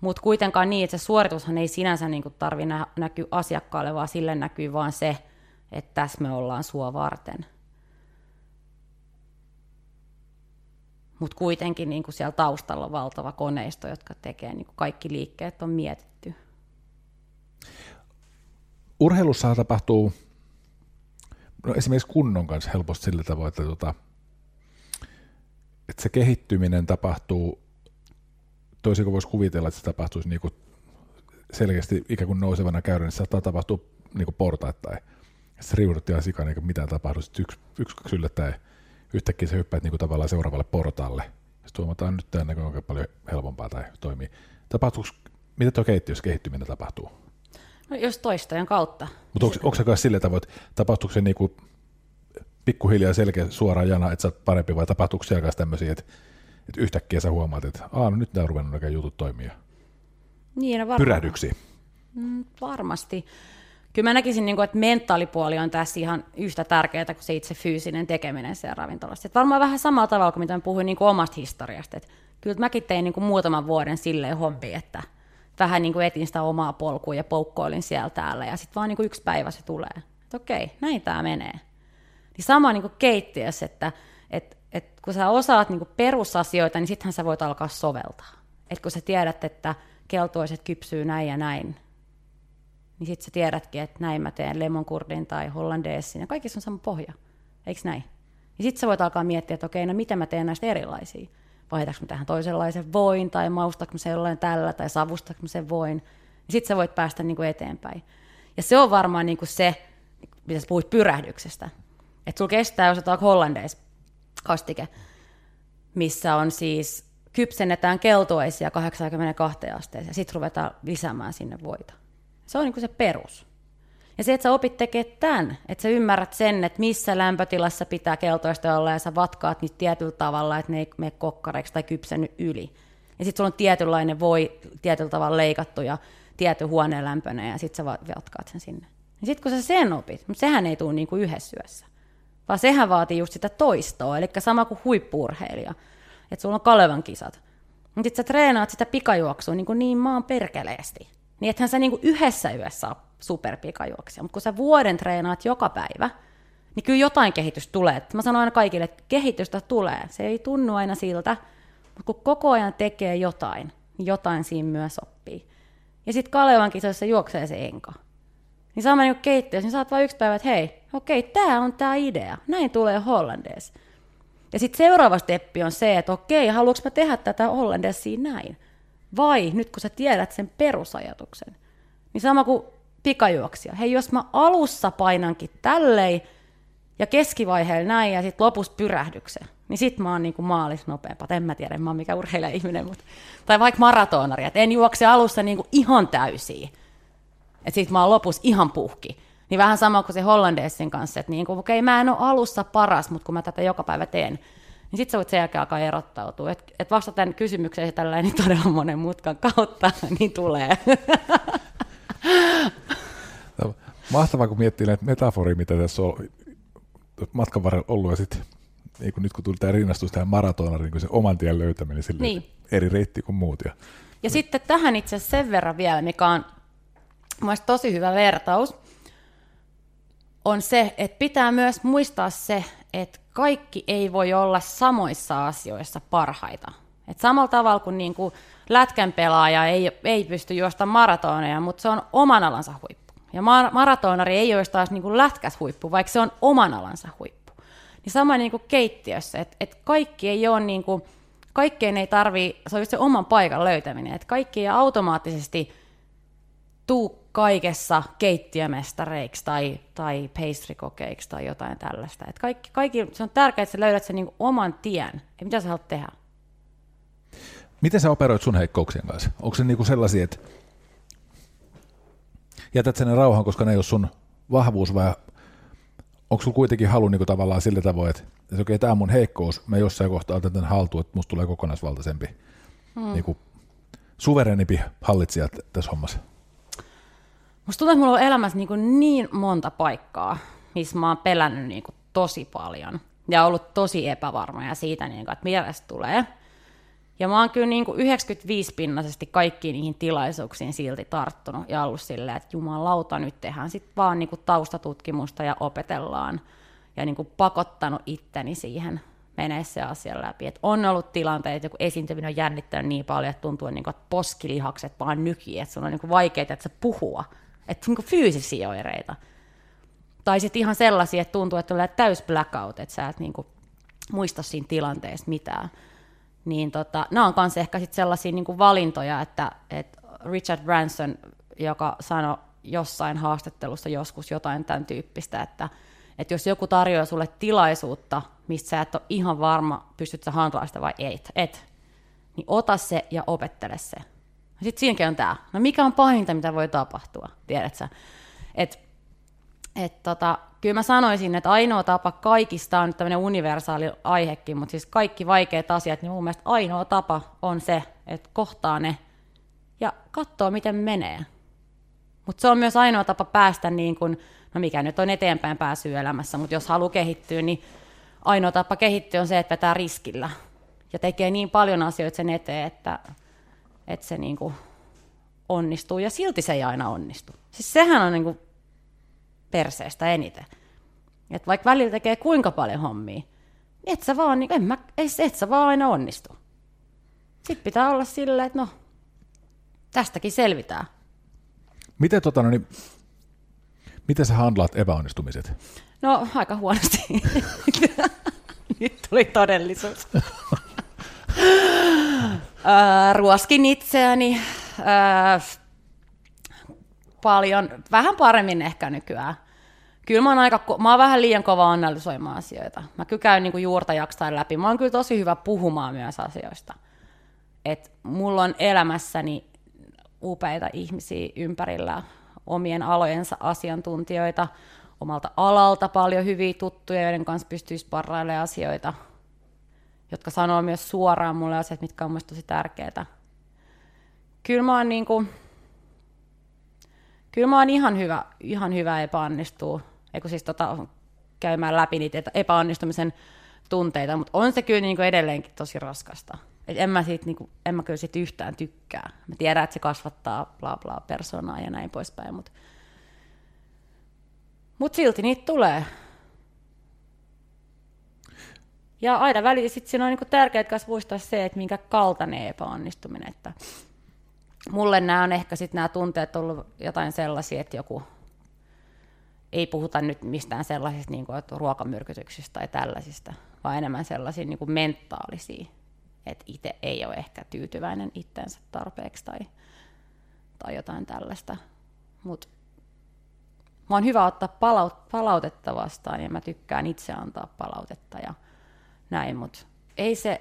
Mutta kuitenkaan niin, että se suoritushan ei sinänsä niin tarvi nä- näkyä asiakkaalle, vaan sille näkyy vaan se, että tässä me ollaan sua varten – mutta kuitenkin niin kuin siellä taustalla on valtava koneisto, jotka tekee niin kuin kaikki liikkeet on mietitty. Urheilussa tapahtuu no esimerkiksi kunnon kanssa helposti sillä tavoin, että, tota, että se kehittyminen tapahtuu toisin kuin voisi kuvitella, että se tapahtuisi niin kuin selkeästi ikään kuin nousevana käyrä, niin se saattaa tapahtua niin kuin portaittain. Se riudut ihan eikä mitään tapahdu. Sitten yksi, yksi kaksi yllättäen yhtäkkiä sä hyppäät niin kuin tavallaan seuraavalle portaalle. Sitten huomataan nyt tämä näkö on paljon helpompaa tai toimii. Tapahtuuko, mitä tuo keittiössä kehittyminen tapahtuu? No, jos toistojen kautta. Mutta onko, onko se myös sillä tavoin, että tapahtuuko se niinku pikkuhiljaa selkeä suora jana, että sä oot parempi, vai tapahtuuko siellä tämmöisiä, että, että yhtäkkiä sä huomaat, että Aa, no nyt nämä on ruvennut nämä jutut toimia. Niin, no varmaan. Pyrähdyksiä. Mm, varmasti. Kyllä mä näkisin, niin kuin, että mentaalipuoli on tässä ihan yhtä tärkeää kuin se itse fyysinen tekeminen siellä ravintolassa. Et varmaan vähän samalla tavalla kuin mitä mä puhuin niin kuin omasta historiasta. Et kyllä mäkin tein niin kuin muutaman vuoden silleen hobby, että vähän niin kuin etin sitä omaa polkua ja poukkoilin siellä täällä. Ja sitten vaan niin kuin yksi päivä se tulee. Että okei, näin tämä menee. Niin sama niin kuin keittiössä, että et, et kun sä osaat niin kuin perusasioita, niin sittenhän sä voit alkaa soveltaa. Et kun sä tiedät, että keltoiset kypsyy näin ja näin, niin sitten sä tiedätkin, että näin mä teen lemonkurdin tai hollandeessin, ja kaikissa on sama pohja, eikö näin? Ja sitten sä voit alkaa miettiä, että okei, no miten mä teen näistä erilaisia. Vaihdaanko mä tähän toisenlaisen voin, tai maustaanko mä sellainen tällä, tai savustaanko mä sen voin. Ja sitten sä voit päästä niin kuin eteenpäin. Ja se on varmaan niin kuin se, mitä sä puhuit pyrähdyksestä. Että sulla kestää, jos otetaan hollandeis kastike, missä on siis kypsennetään keltoisia 82 asteeseen, ja sitten ruvetaan lisäämään sinne voita. Se on niin kuin se perus. Ja se, että sä opit tekemään tämän, että sä ymmärrät sen, että missä lämpötilassa pitää keltoista olla, ja sä vatkaat niitä tietyllä tavalla, että ne ei mene kokkareiksi tai kypsennyt yli. Ja sitten sulla on tietynlainen voi tietyllä tavalla leikattu ja tietty huoneen lämpöinen, ja sitten sä vatkaat sen sinne. Ja sitten kun sä sen opit, mutta sehän ei tule niin kuin yhdessä syössä, vaan sehän vaatii just sitä toistoa, eli sama kuin huippuurheilija. Että sulla on Kalevan kisat. Mutta sä treenaat sitä pikajuoksua niin, kuin niin maan perkeleesti niin ethän sä niinku yhdessä yössä ole superpikajuoksija, mutta kun sä vuoden treenaat joka päivä, niin kyllä jotain kehitystä tulee. Mä sanon aina kaikille, että kehitystä tulee. Se ei tunnu aina siltä, mutta kun koko ajan tekee jotain, niin jotain siinä myös oppii. Ja sitten Kalevan kisoissa juoksee se enka. Niin sama niin keittiössä, niin saat vain yksi päivä, että hei, okei, tämä on tämä idea. Näin tulee hollandees. Ja sitten seuraava steppi on se, että okei, haluanko mä tehdä tätä hollandesia näin? Vai nyt kun sä tiedät sen perusajatuksen, niin sama kuin pikajuoksia. Hei, jos mä alussa painankin tälleen ja keskivaiheella näin ja sitten lopussa pyrähdyksen, niin sit mä oon niinku maalis nopeampaa. En mä tiedä, mä oon mikä urheilija ihminen, mutta... Tai vaikka maratonari, että en juokse alussa niinku ihan täysiä. Että sit mä oon lopussa ihan puhki. Niin vähän sama kuin se hollandeessin kanssa, että niinku, okei, okay, mä en ole alussa paras, mutta kun mä tätä joka päivä teen, niin sitten sä voit sen jälkeen alkaa erottautua. Että et vasta tämän kysymykseen tällä niin todella monen mutkan kautta, niin tulee. No, mahtavaa, kun miettii näitä metaforia, mitä tässä on matkan varrella ollut, ja sitten niin kun nyt kun tuli tämä rinnastus tähän maratonariin, niin se oman tien löytäminen sille Niin. eri reitti kuin muut. Ja, Ja sitten tähän itse asiassa sen verran vielä, mikä on mielestäni tosi hyvä vertaus, on se, että pitää myös muistaa se, että kaikki ei voi olla samoissa asioissa parhaita. Et samalla tavalla kuin, niin kuin lätkän pelaaja ei, ei pysty juosta maratoneja, mutta se on oman alansa huippu. Ja mar- maratonari ei ole taas niin kuin lätkäs huippu, vaikka se on oman alansa huippu. Niin sama niin kuin keittiössä, että et kaikki ei ole niin kuin, kaikkeen ei tarvii, se on se oman paikan löytäminen, että kaikki ei automaattisesti tuu kaikessa keittiömestareiksi tai, tai pastrykokeiksi tai jotain tällaista. Et kaikki, kaikki, se on tärkeää, että sä löydät sen niin oman tien, ja mitä sä haluat tehdä. miten sä operoit sun heikkouksien kanssa? Onko se niinku sellaisia, että jätät sen rauhan, koska ne ei ole sun vahvuus, vai onko sulla kuitenkin halu niinku tavallaan sillä tavoin, että, että okei, tämä on mun heikkous, mä jossain kohtaa otan tämän haltuun, että musta tulee kokonaisvaltaisempi, hmm. niinku, suverenimpi hallitsija tässä hommassa? Musta tuntuu, että mulla on elämässä niin, kuin niin monta paikkaa, missä mä oon pelännyt niin kuin tosi paljon ja ollut tosi epävarmoja siitä, niin kuin, että mitä tästä tulee. Ja mä oon kyllä niin kuin 95-pinnaisesti kaikkiin niihin tilaisuuksiin silti tarttunut ja ollut silleen, että jumalauta, nyt tehdään sitten vaan niin kuin taustatutkimusta ja opetellaan. Ja niin kuin pakottanut itteni siihen menee se asia läpi. Et on ollut tilanteita, että joku esiintyminen on jännittänyt niin paljon, että tuntuu, että poskilihakset vaan nykii, että sun on niin vaikeaa, että sä puhua. Että niin fyysisiä oireita. Tai sitten ihan sellaisia, että tuntuu, että tulee täys blackout, että sä et niin kuin muista siinä tilanteessa mitään niin tota, nämä on myös ehkä sit sellaisia niin kuin valintoja, että, että Richard Branson, joka sanoi jossain haastattelussa joskus jotain tämän tyyppistä, että, Että jos joku tarjoaa sulle tilaisuutta, mistä sä et ole ihan varma, pystyt sä sitä vai et, et, niin ota se ja opettele se. Sitten siinäkin on tämä. No mikä on pahinta, mitä voi tapahtua, tiedät sä? Et, et tota, kyllä mä sanoisin, että ainoa tapa kaikista on nyt tämmöinen universaali aihekin, mutta siis kaikki vaikeat asiat, niin mun mielestä ainoa tapa on se, että kohtaa ne ja katsoo, miten menee. Mutta se on myös ainoa tapa päästä niin kuin, no mikä nyt on eteenpäin pääsy elämässä, mutta jos haluaa kehittyä, niin ainoa tapa kehittyä on se, että vetää riskillä. Ja tekee niin paljon asioita sen eteen, että, että se niin kuin onnistuu, ja silti se ei aina onnistu. Siis sehän on niin kuin perseestä eniten. Et vaikka välillä tekee kuinka paljon hommia, niin et sä vaan, niin en mä, et, et sä vaan aina onnistu. Sitten pitää olla silleen, että no, tästäkin selvitään. Miten, tota, no, niin, miten sä handlaat epäonnistumiset? No, aika huonosti. Nyt tuli todellisuus. ruoskin itseäni paljon, vähän paremmin ehkä nykyään. Kyllä mä oon, aika, mä oon vähän liian kova analysoimaan asioita. Mä kyllä käyn niin juurta jaksain läpi. Mä oon kyllä tosi hyvä puhumaan myös asioista. Et mulla on elämässäni upeita ihmisiä ympärillä, omien alojensa asiantuntijoita, omalta alalta paljon hyviä tuttuja, joiden kanssa pystyisi parailemaan asioita, jotka sanoo myös suoraan mulle asiat, mitkä on mielestäni tosi tärkeitä. Kyllä mä oon, niin kuin, kyllä mä oon ihan hyvä, ihan hyvä epäonnistuu, eikö siis tota, käymään läpi niitä epäonnistumisen tunteita, mutta on se kyllä niin kuin edelleenkin tosi raskasta. Et en mä siitä, niinku, en mä kyllä siitä yhtään tykkää. Mä tiedän, että se kasvattaa bla bla persoonaa ja näin poispäin, mutta mut silti niitä tulee. Ja aina välillä sit siinä on niinku tärkeää muistaa se, että minkä kaltainen epäonnistuminen. Että mulle nämä on ehkä sitten nämä tunteet ollut jotain sellaisia, että joku ei puhuta nyt mistään sellaisista niin kuin, että ruokamyrkytyksistä tai tällaisista, vaan enemmän sellaisia niin kuin mentaalisia että itse ei ole ehkä tyytyväinen itteensä tarpeeksi tai, tai jotain tällaista. Mutta mä on hyvä ottaa palaut, palautetta vastaan ja mä tykkään itse antaa palautetta ja näin, mutta ei se,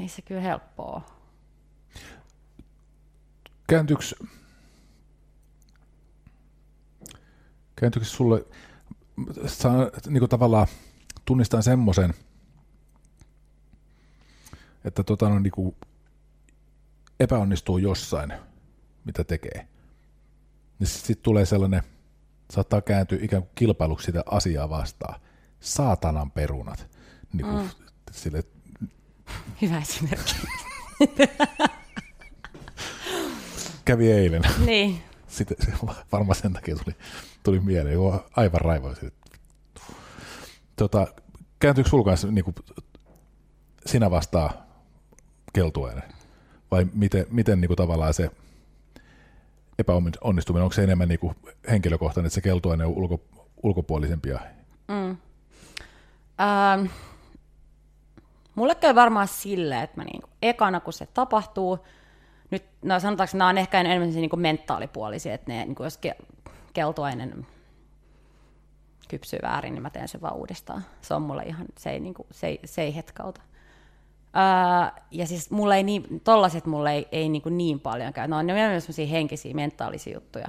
ei se kyllä helppoa Kääntyykö, kääntyykö sulle, saa, niin kuin tavallaan tunnistan semmoisen, että tota, no, niin kuin epäonnistuu jossain, mitä tekee, niin sitten sit tulee sellainen, saattaa kääntyä ikään kuin kilpailuksi sitä asiaa vastaan. Saatanan perunat. Niin kuin, mm. Sille, Hyvä esimerkki. Kävi eilen. Niin. Sitten varmaan sen takia tuli, tuli mieleen, joo, aivan raivoisin. Tota, kääntyykö sulla kanssa niin kuin, sinä vastaan keltuainen? Vai miten, miten niin kuin tavallaan se epäonnistuminen, onko se enemmän niin kuin henkilökohtainen, että se keltuainen on ulko, ulkopuolisempia? Mm. Ähm, mulle käy varmaan silleen, että mä niin kuin, ekana kun se tapahtuu, nyt no sanotaanko, että nämä on ehkä enemmän niin kuin mentaalipuolisia, että ne, niin kuin jos ke, keltuainen kypsyy väärin, niin mä teen sen vaan uudestaan. Se on mulle ihan, se ei, niin kuin, se ei, se ei hetkauta. Uh, ja siis mulle ei niin, tollaset mulle ei, ei niin, niin paljon käy. No, ne on myös sellaisia henkisiä, mentaalisia juttuja.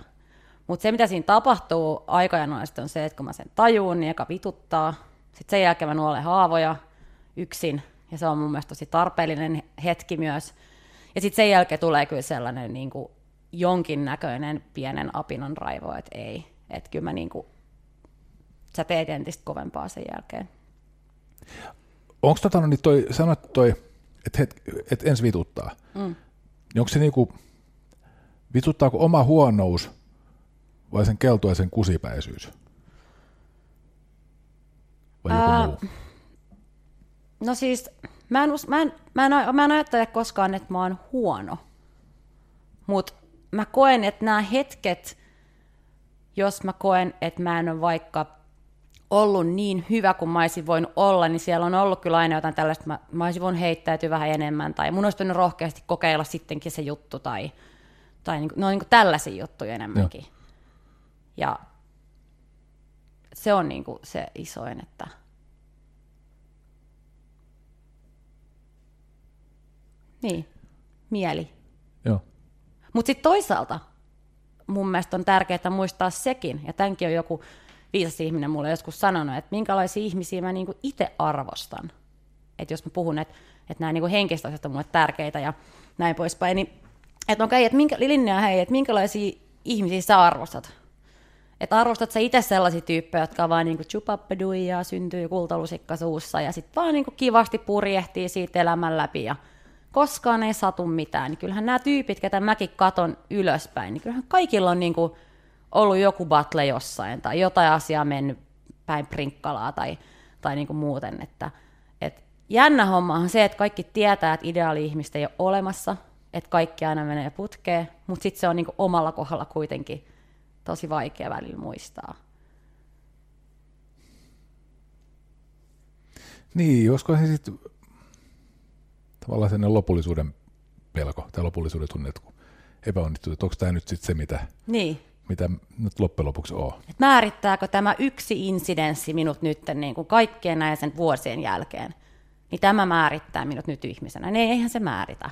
Mutta se, mitä siinä tapahtuu aikajanoisesti on se, että kun mä sen tajuun, niin eka vituttaa. Sitten sen jälkeen mä nuolen haavoja yksin. Ja se on mun mielestä tosi tarpeellinen hetki myös. Ja sitten sen jälkeen tulee kyllä sellainen niin kuin jonkinnäköinen pienen apinon raivo, että ei. Että kyllä mä niin kuin, sä teet entistä kovempaa sen jälkeen. Onko tota, no niin toi, sanoit toi, että et, et ensi vituttaa. Mm. Niin onko se niinku, vituttaako oma huonous vai sen keltuaisen kusipäisyys? Vai joku Ää, muu? No siis, mä en, mä en, mä en, mä en ajattele koskaan, että mä oon huono. Mutta mä koen, että nämä hetket, jos mä koen, että mä en ole vaikka ollut niin hyvä kuin mä olisin voinut olla, niin siellä on ollut kyllä aina jotain tällaista, mä, mä olisin voinut heittäytyä vähän enemmän, tai mun olisi rohkeasti kokeilla sittenkin se juttu, tai, tai niin, no niin kuin tällaisia juttuja enemmänkin. Joo. Ja se on niin kuin se isoin, että niin, mieli. Joo. Mutta sitten toisaalta mun mielestä on tärkeää muistaa sekin, ja tämänkin on joku viisas ihminen mulle joskus sanonut, että minkälaisia ihmisiä mä niinku itse arvostan. Että jos mä puhun, että, että nämä niinku henkiset asiat on mulle tärkeitä ja näin poispäin, niin että okei, että minkä, Linnea, hei, että minkälaisia ihmisiä sä arvostat? Että arvostat sä itse sellaisia tyyppejä, jotka on vaan niinku chupappeduja, syntyy kultalusikka suussa ja sitten vaan niinku kivasti purjehtii siitä elämän läpi ja koskaan ei satu mitään. Niin kyllähän nämä tyypit, ketä mäkin katon ylöspäin, niin kyllähän kaikilla on niinku ollut joku battle jossain tai jotain asiaa mennyt päin prinkkalaa tai, tai niinku muuten. Että, et jännä homma on se, että kaikki tietää, että ideaali-ihmistä ei ole olemassa, että kaikki aina menee putkeen, mutta sitten se on niinku omalla kohdalla kuitenkin tosi vaikea välillä muistaa. Niin, olisiko se sitten tavallaan sellainen lopullisuuden pelko tai lopullisuuden tunne, että kun epäonnistuu, että onko tämä nyt sitten se, mitä, Niin. mitä nyt loppujen lopuksi on. Et määrittääkö tämä yksi insidenssi minut nyt niin kuin kaikkien näiden vuosien jälkeen, niin tämä määrittää minut nyt ihmisenä. Niin eihän se määritä.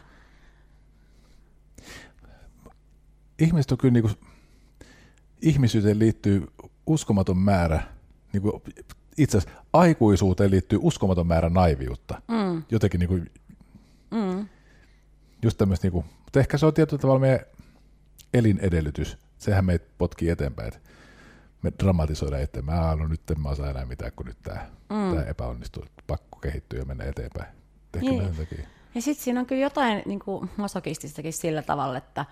Ihmiset on kyllä niin kuin, ihmisyyteen liittyy uskomaton määrä, niin kuin, itse asiassa aikuisuuteen liittyy uskomaton määrä naiviutta. Mm. Jotenkin niin kuin, mm. just tämmöistä, niin kuin, mutta ehkä se on tietyllä tavalla meidän elinedellytys. Sehän meitä potkii eteenpäin, että me dramatisoidaan itse. Mä no nyt en mä osaa enää mitään, kun nyt tämä, mm. tämä epäonnistuu. Pakko kehittyä ja mennä eteenpäin. Ehkä Niin. takia. Ja sitten siinä on kyllä jotain niin kuin masokististakin sillä tavalla, että,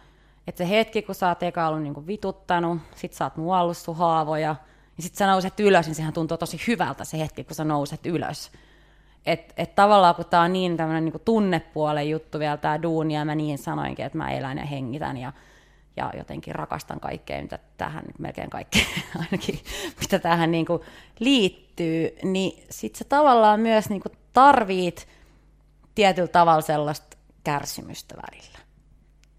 että se hetki, kun sä oot eka ollut niin kuin vituttanut, sit sä oot nuollut sun haavoja, ja sit sä nouset ylös, niin sehän tuntuu tosi hyvältä se hetki, kun sä nouset ylös. Et, et tavallaan kun tää on niin tämmöinen niin tunnepuolen juttu vielä tää duuni, ja mä niin sanoinkin, että mä elän ja hengitän, ja, ja jotenkin rakastan kaikkea, mitä tähän, melkein kaikkea ainakin, mitä tähän niin kuin liittyy, niin sit sä tavallaan myös niin kuin tarvit tietyllä tavalla sellaista kärsimystä välillä.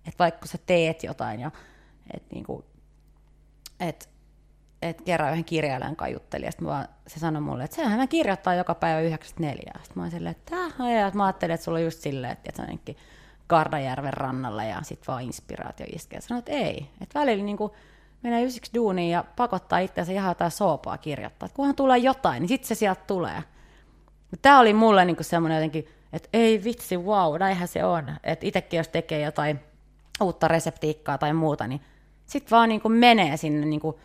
Että vaikka sä teet jotain ja et niinku, et, et kerran yhden kirjailijan kanssa juttelin, ja sit vaan, se sanoi mulle, että sehän mä kirjoittaa joka päivä 94. Sitten mä oon silleen, että ja mä ajattelin, että sulla on just silleen, että et sä jonnekin Kardajärven rannalla ja sit vaan inspiraatio iskee. Sanoin, että ei. Että välillä niinku menee ysiksi duuniin ja pakottaa itseänsä ihan jotain soopaa kirjoittaa. Että kunhan tulee jotain, niin sitten se sieltä tulee. Tämä oli mulle niinku semmoinen jotenkin, että ei vitsi, wow, näinhän se on. Että itsekin jos tekee jotain uutta reseptiikkaa tai muuta, niin sitten vaan niinku menee sinne niinku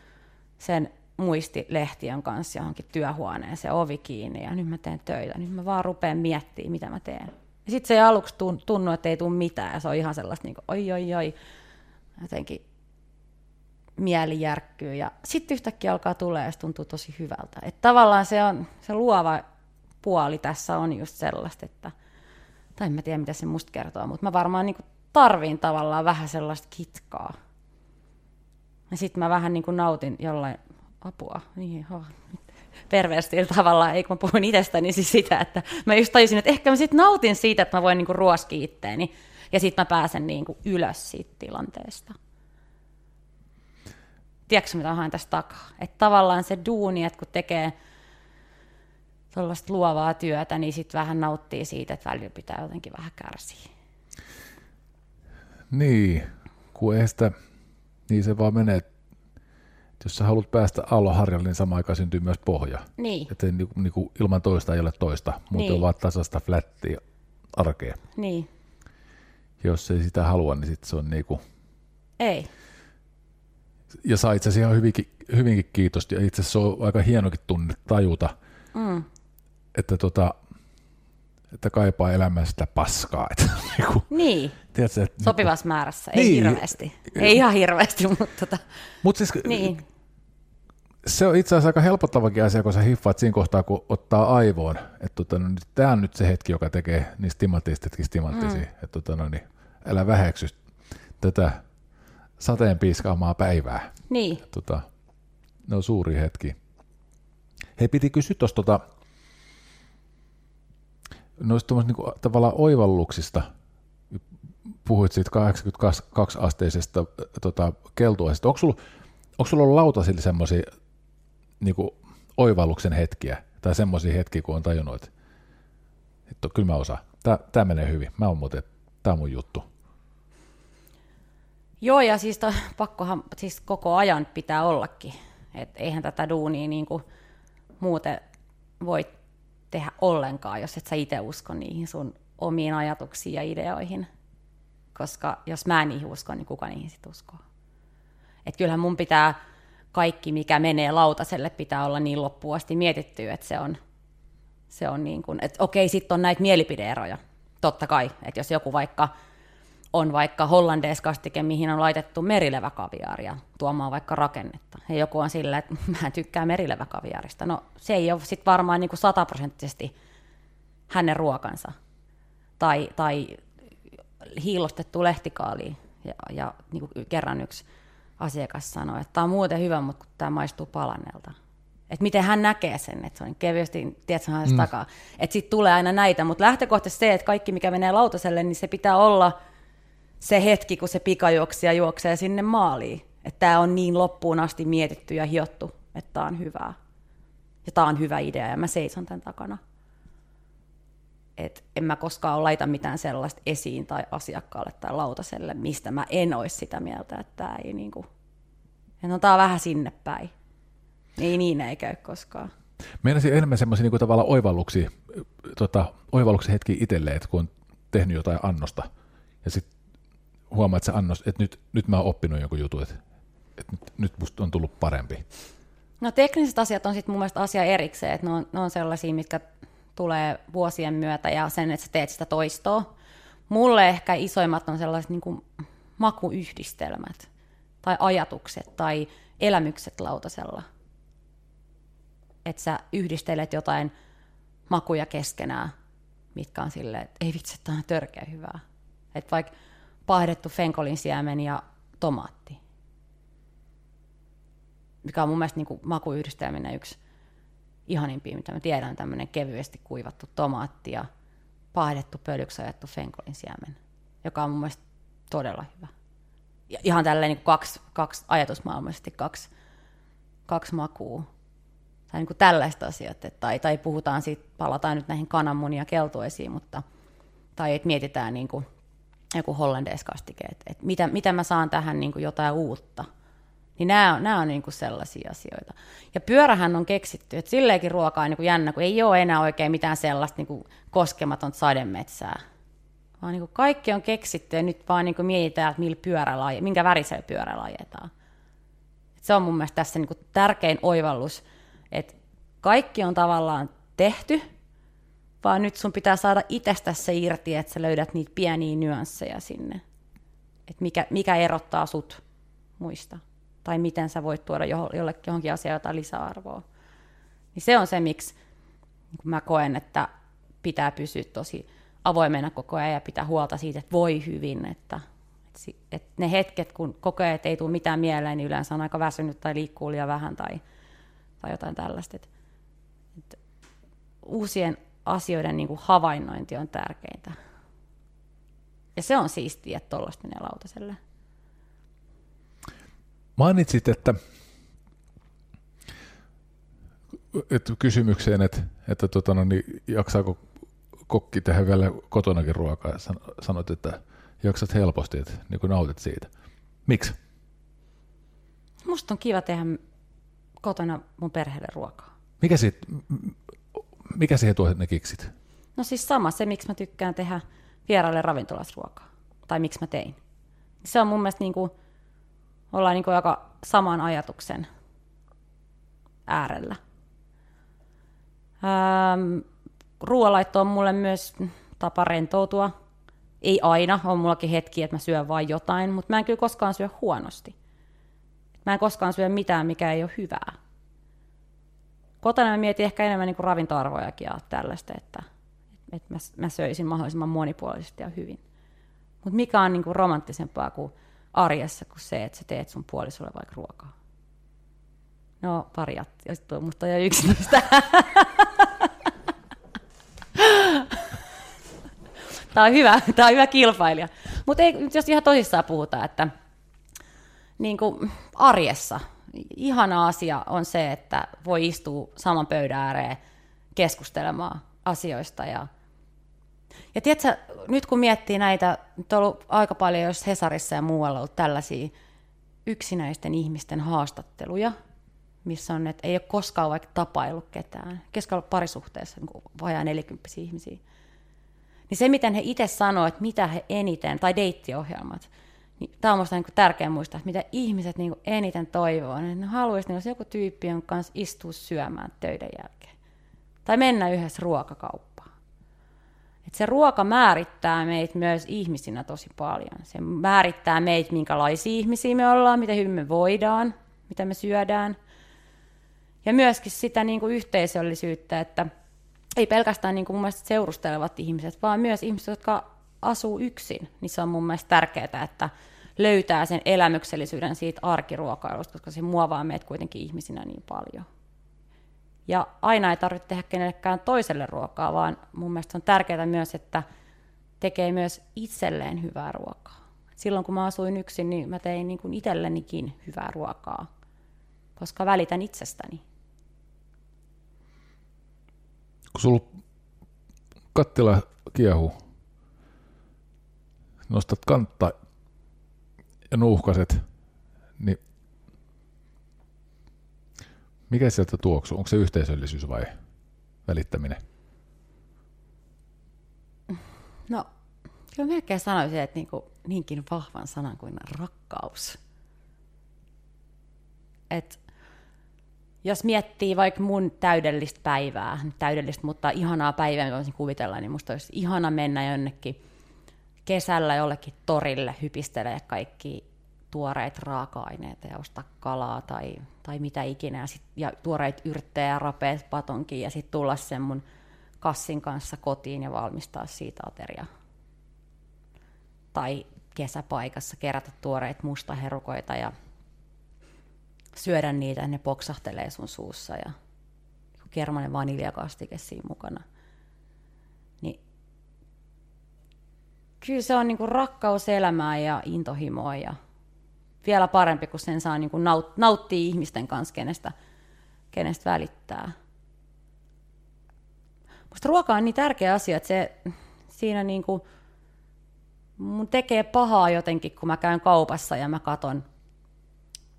sen muistilehtiön kanssa johonkin työhuoneeseen, ovi kiinni ja nyt mä teen töitä. Nyt mä vaan rupean miettimään, mitä mä teen. Ja sitten se ei aluksi tun- tunnu, että ei tule mitään ja se on ihan sellaista niinku, oi oi oi, jotenkin mieli järkkyy ja sitten yhtäkkiä alkaa tulee ja se tuntuu tosi hyvältä. Että tavallaan se on se luova puoli tässä on just sellaista, että tai en mä tiedä mitä se musta kertoo, mutta mä varmaan niinku tarviin tavallaan vähän sellaista kitkaa. Ja sitten mä vähän niinku nautin jollain apua, niin oh, perversillä tavalla, ei kun mä puhun itsestäni niin siis sitä, että mä just tajusin, että ehkä mä sitten nautin siitä, että mä voin niinku ruoskia itteeni ja sitten mä pääsen niinku ylös siitä tilanteesta tiedätkö mitä haen tästä takaa? Että tavallaan se duuni, että kun tekee tuollaista luovaa työtä, niin sitten vähän nauttii siitä, että välillä pitää jotenkin vähän kärsiä. Niin, kun ei sitä, niin se vaan menee, että jos sä haluat päästä aallonharjalle, niin samaan aikaan syntyy myös pohja. Niin, Että niinku, niinku ilman toista ei ole toista, muuten Niin. on vaan tasasta flättiä arkea. niin. Jos ei sitä halua, niin sit se on niinku, Ei. ja saa itse asiassa ihan hyvinkin, hyvinkin kiitosta, ja itse asiassa se on aika hienokin tunne tajuta, Mm. että, tota, että kaipaa elämään sitä paskaa. Että, niinku, Niin, tiedätkö, että, sopivassa määrässä. Ei Niin. hirveästi. Ei ihan hirveästi, mutta tota, Mutta siis niin. se on itse asiassa aika helpottavakin asia, kun sä hiffaat siinä kohtaa, kun ottaa aivoon, että tota, no, tämä on nyt se hetki, joka tekee niistä timanttistakin timanttisia. Mm. Että tota, no, niin, älä väheksy tätä sateen piiskaamaa päivää. Niin, Tota, ne on suuri hetki. Hei, piti kysyä tuosta tota, noista niinku, tavallaan oivalluksista. Puhuit siitä 82-asteisesta tota, keltuaisesta. Onko sulla, onko sulla ollut lautasilla semmoisia niinku, oivalluksen hetkiä, tai semmoisia hetkiä, kun on tajunnut, että, että kyllä mä osaan. Tämä, tämä menee hyvin. Mä oon muuten, tämä on mun juttu. Joo, ja siis to, pakkohan siis koko ajan pitää ollakin. Et eihän tätä duunia niin kuin muuten voi tehdä ollenkaan, jos et sä itse usko niihin sun omiin ajatuksiin ja ideoihin. Koska jos mä en niihin usko, niin kuka niihin sit uskoo? Et kyllähän mun pitää kaikki, mikä menee lautaselle, pitää olla niin loppuun asti mietitty, että se on, se on niin kuin, että okei, sitten on näitä mielipideeroja. Totta kai, että jos joku vaikka on vaikka hollandeiskastike, mihin on laitettu merileväkaviaaria tuomaan vaikka rakennetta. Ja joku on sillä, että mä en tykkää merileväkaviaarista. No se ei ole sitten varmaan niin kuin sataprosenttisesti hänen ruokansa. Tai, tai hiilostettu lehtikaali. Ja, ja niin kuin kerran yksi asiakas sanoi, että tämä on muuten hyvä, mutta tämä maistuu palannelta. Että miten hän näkee sen, että se on kevyesti, tiedätkö, mm. takaa. Että sitten tulee aina näitä, mutta lähtökohtaisesti se, että kaikki mikä menee lautaselle, niin se pitää olla – se hetki, kun se pikajuoksija juoksee sinne maaliin. Että tämä on niin loppuun asti mietitty ja hiottu, että tämä on hyvää. Ja tämä on hyvä idea ja mä seison tämän takana. Et en mä koskaan laita mitään sellaista esiin tai asiakkaalle tai lautaselle, mistä mä en olisi sitä mieltä, että tämä ei niinku, no tää on vähän sinne päin. Ei niin ei käy koskaan. Meinasin enemmän semmoisia niinku tavallaan oivalluksia, tota, oivalluksia hetki itselleen, että kun on tehnyt jotain annosta, ja sitten huomaat se annos, että nyt, nyt mä oon oppinut joku jutun, että, että nyt, nyt musta on tullut parempi? No tekniset asiat on sitten mun mielestä asia erikseen, että ne on, ne on sellaisia, mitkä tulee vuosien myötä ja sen, että sä teet sitä toistoa. Mulle ehkä isoimmat on sellaiset niin makuyhdistelmät tai ajatukset tai elämykset lautasella. Että sä yhdistelet jotain makuja keskenään, mitkä on silleen, että ei vitsi, että on törkeä hyvää. Että vaikka paahdettu fenkolin siemen ja tomaatti. Mikä on mun mielestä niin makuyhdistelminen yksi ihanimpia, mitä mä tiedän, tämmöinen kevyesti kuivattu tomaatti ja paahdettu pölyksi ajettu fenkolin siemen, joka on mun mielestä todella hyvä. Ja ihan tälleen niin kaksi, kaksi ajatusmaailmallisesti kaksi, kaksi makua. Tai niin kuin tällaista asiat, että, tai, tai puhutaan siitä, palataan nyt näihin kananmunia keltueisiin, mutta, tai että mietitään niin kuin joku hollandeiskastike, että, että mitä, mitä mä saan tähän niin kuin jotain uutta. Niin nämä on, nämä on niin kuin sellaisia asioita. Ja pyörähän on keksitty, että silleenkin ruoka on niin kuin jännä, kun ei ole enää oikein mitään sellaista niin kuin koskematonta sademetsää. Vaan niin kuin kaikki on keksitty ja nyt vaan niin kuin mietitään, että millä minkä värisellä pyörällä ajetaan. Et se on mun mielestä tässä niin kuin tärkein oivallus, että kaikki on tavallaan tehty, vaan nyt sun pitää saada itsestä se irti, että sä löydät niitä pieniä nyansseja sinne. Että mikä, mikä erottaa sut muista. Tai miten sä voit tuoda jollekin johonkin asiaan jotain lisäarvoa. Niin se on se, miksi mä koen, että pitää pysyä tosi avoimena koko ajan ja pitää huolta siitä, että voi hyvin. Että, että ne hetket, kun koko ajan ei tule mitään mieleen, niin yleensä on aika väsynyt tai liikkuu liian vähän tai, tai jotain tällaista. Että, että uusien asioiden niin kuin havainnointi on tärkeintä. Ja se on siistiä, että tuollaista menee lautaselle. Mainitsit, että, että kysymykseen, että, että tota, no, niin, jaksaako kokki tehdä vielä kotonakin ruokaa. Sanoit, että jaksat helposti, että niin kuin nautit siitä. Miksi? Musta on kiva tehdä kotona mun perheelle ruokaa. Mikä siitä, mikä siihen tuo ne kiksit? No siis sama se, miksi mä tykkään tehdä vieraille ravintolasruokaa. Tai miksi mä tein. Se on mun mielestä niin kuin, ollaan niin kuin aika saman ajatuksen äärellä. Ähm, ruoanlaitto on mulle myös tapa rentoutua. Ei aina, on mullakin hetki, että mä syön vain jotain, mutta mä en kyllä koskaan syö huonosti. Mä en koskaan syö mitään, mikä ei ole hyvää kotona mä mietin ehkä enemmän niin kuin ravintoarvojakin ja tällaista, että, että mä, mä söisin mahdollisimman monipuolisesti ja hyvin. Mutta mikä on niin kuin romanttisempaa kuin arjessa kuin se, että sä teet sun puolisolle vaikka ruokaa? No, pari juttua, mutta jo yksi niistä. Tämä on hyvä, tämä on hyvä kilpailija. Mutta jos ihan tosissaan puhutaan, että niin kuin arjessa ihana asia on se, että voi istua saman pöydän ääreen keskustelemaan asioista. Ja, ja tiedätkö, nyt kun miettii näitä, nyt on ollut aika paljon jos Hesarissa ja muualla ollut tällaisia yksinäisten ihmisten haastatteluja, missä on, että ei ole koskaan vaikka tapaillut ketään, keskellä parisuhteessa niin vajaa 40 ihmisiä. Niin se, miten he itse sanoo, että mitä he eniten, tai deittiohjelmat, niin tämä on minusta niin tärkeää muistaa, että mitä ihmiset niin eniten toivoo, niin ne haluaisivat, että joku tyyppi, jonka kanssa istuu syömään töiden jälkeen. Tai mennä yhdessä ruokakauppaan. Et se ruoka määrittää meitä myös ihmisinä tosi paljon. Se määrittää meitä, minkälaisia ihmisiä me ollaan, miten hyvin me voidaan, mitä me syödään. Ja myöskin sitä niin kuin yhteisöllisyyttä, että ei pelkästään niin kuin mun mielestä seurustelevat ihmiset, vaan myös ihmiset, jotka asuu yksin, niin se on mun mielestä tärkeää, että löytää sen elämyksellisyyden siitä arkiruokailusta, koska se muovaa meitä kuitenkin ihmisinä niin paljon. Ja aina ei tarvitse tehdä kenellekään toiselle ruokaa, vaan mun mielestä on tärkeää myös, että tekee myös itselleen hyvää ruokaa. Silloin kun mä asuin yksin, niin mä tein niin kuin itsellenikin hyvää ruokaa, koska välitän itsestäni. Kun sulla kattila kiehuu, nostat kantta ja nuuhkaset, niin mikä sieltä tuoksuu? Onko se yhteisöllisyys vai välittäminen? No, kyllä melkein sanoisin, että niinku, niinkin vahvan sanan kuin rakkaus. Et jos miettii vaikka mun täydellistä päivää, täydellistä, mutta ihanaa päivää, mitä voisin kuvitella, niin musta olisi ihana mennä jonnekin kesällä jollekin torille hypistelee kaikki tuoreet raaka-aineita ja ostaa kalaa tai, tai mitä ikinä, ja, sit, ja tuoreet yrttejä rapeet patonkin, ja sitten tulla sen mun kassin kanssa kotiin ja valmistaa siitä ateria. Tai kesäpaikassa kerätä tuoreet mustaherukoita ja syödä niitä, ne poksahtelee sun suussa ja kermanen vaniljakastike siinä mukana. Kyllä se on niinku rakkaus elämää ja intohimoa ja vielä parempi, kun sen saa niinku naut- nauttia ihmisten kanssa, kenestä, kenestä välittää. Musta ruoka on niin tärkeä asia, että se siinä niinku, mun tekee pahaa jotenkin, kun mä käyn kaupassa ja mä katon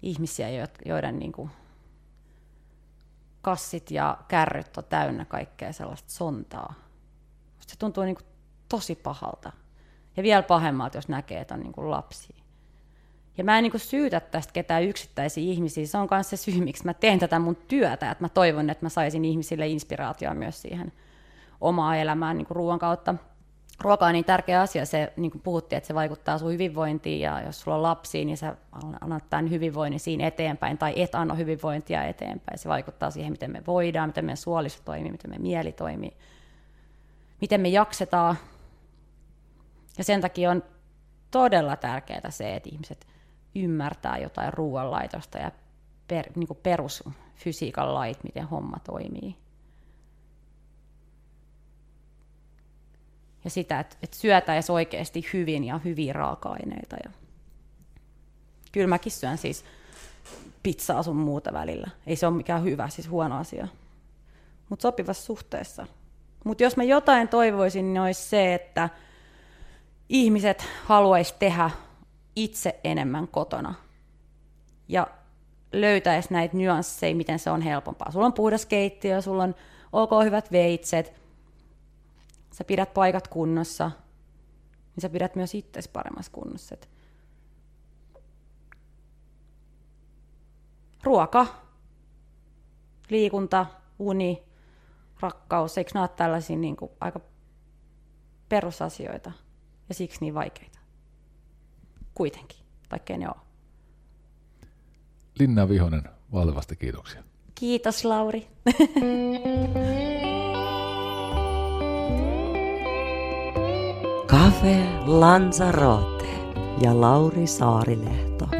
ihmisiä, joiden niinku kassit ja kärryt on täynnä kaikkea sellaista sontaa. Musta se tuntuu niinku tosi pahalta. Ja vielä pahemmalta, jos näkee, että on niin lapsia. Ja mä en niin syytä tästä ketään yksittäisiä ihmisiä. Se on myös se syy, miksi mä teen tätä mun työtä. Että mä toivon, että mä saisin ihmisille inspiraatioa myös siihen omaa elämään niin ruoan kautta. Ruoka on niin tärkeä asia. Se, niin kuin puhuttiin, että se vaikuttaa sun hyvinvointiin. Ja jos sulla on lapsia, niin sä annat tämän hyvinvoinnin siinä eteenpäin. Tai et anna hyvinvointia eteenpäin. Se vaikuttaa siihen, miten me voidaan, miten meidän suolisto toimii, miten meidän mieli toimii. Miten me jaksetaan ja sen takia on todella tärkeää se, että ihmiset ymmärtää jotain ruoanlaitosta ja per, niin perusfysiikan lait, miten homma toimii. Ja sitä, että, että syötäisiin oikeasti hyvin ja hyviä raaka-aineita. Ja kyllä mäkin syön siis pizzaa sun muuta välillä. Ei se ole mikään hyvä, siis huono asia. Mutta sopivassa suhteessa. Mutta jos mä jotain toivoisin, niin olisi se, että ihmiset haluaisi tehdä itse enemmän kotona ja löytäisi näitä nyansseja, miten se on helpompaa. Sulla on puhdas keittiö, sulla on ok hyvät veitset, sä pidät paikat kunnossa, niin sä pidät myös itsesi paremmassa kunnossa. ruoka, liikunta, uni, rakkaus, eikö nämä ole tällaisia niin kuin aika perusasioita? Ja siksi niin vaikeita. Kuitenkin, vaikkei ne ole. Linna Vihonen, valtavasti kiitoksia. Kiitos Lauri. Cafe Lanzarote ja Lauri Saarilehto.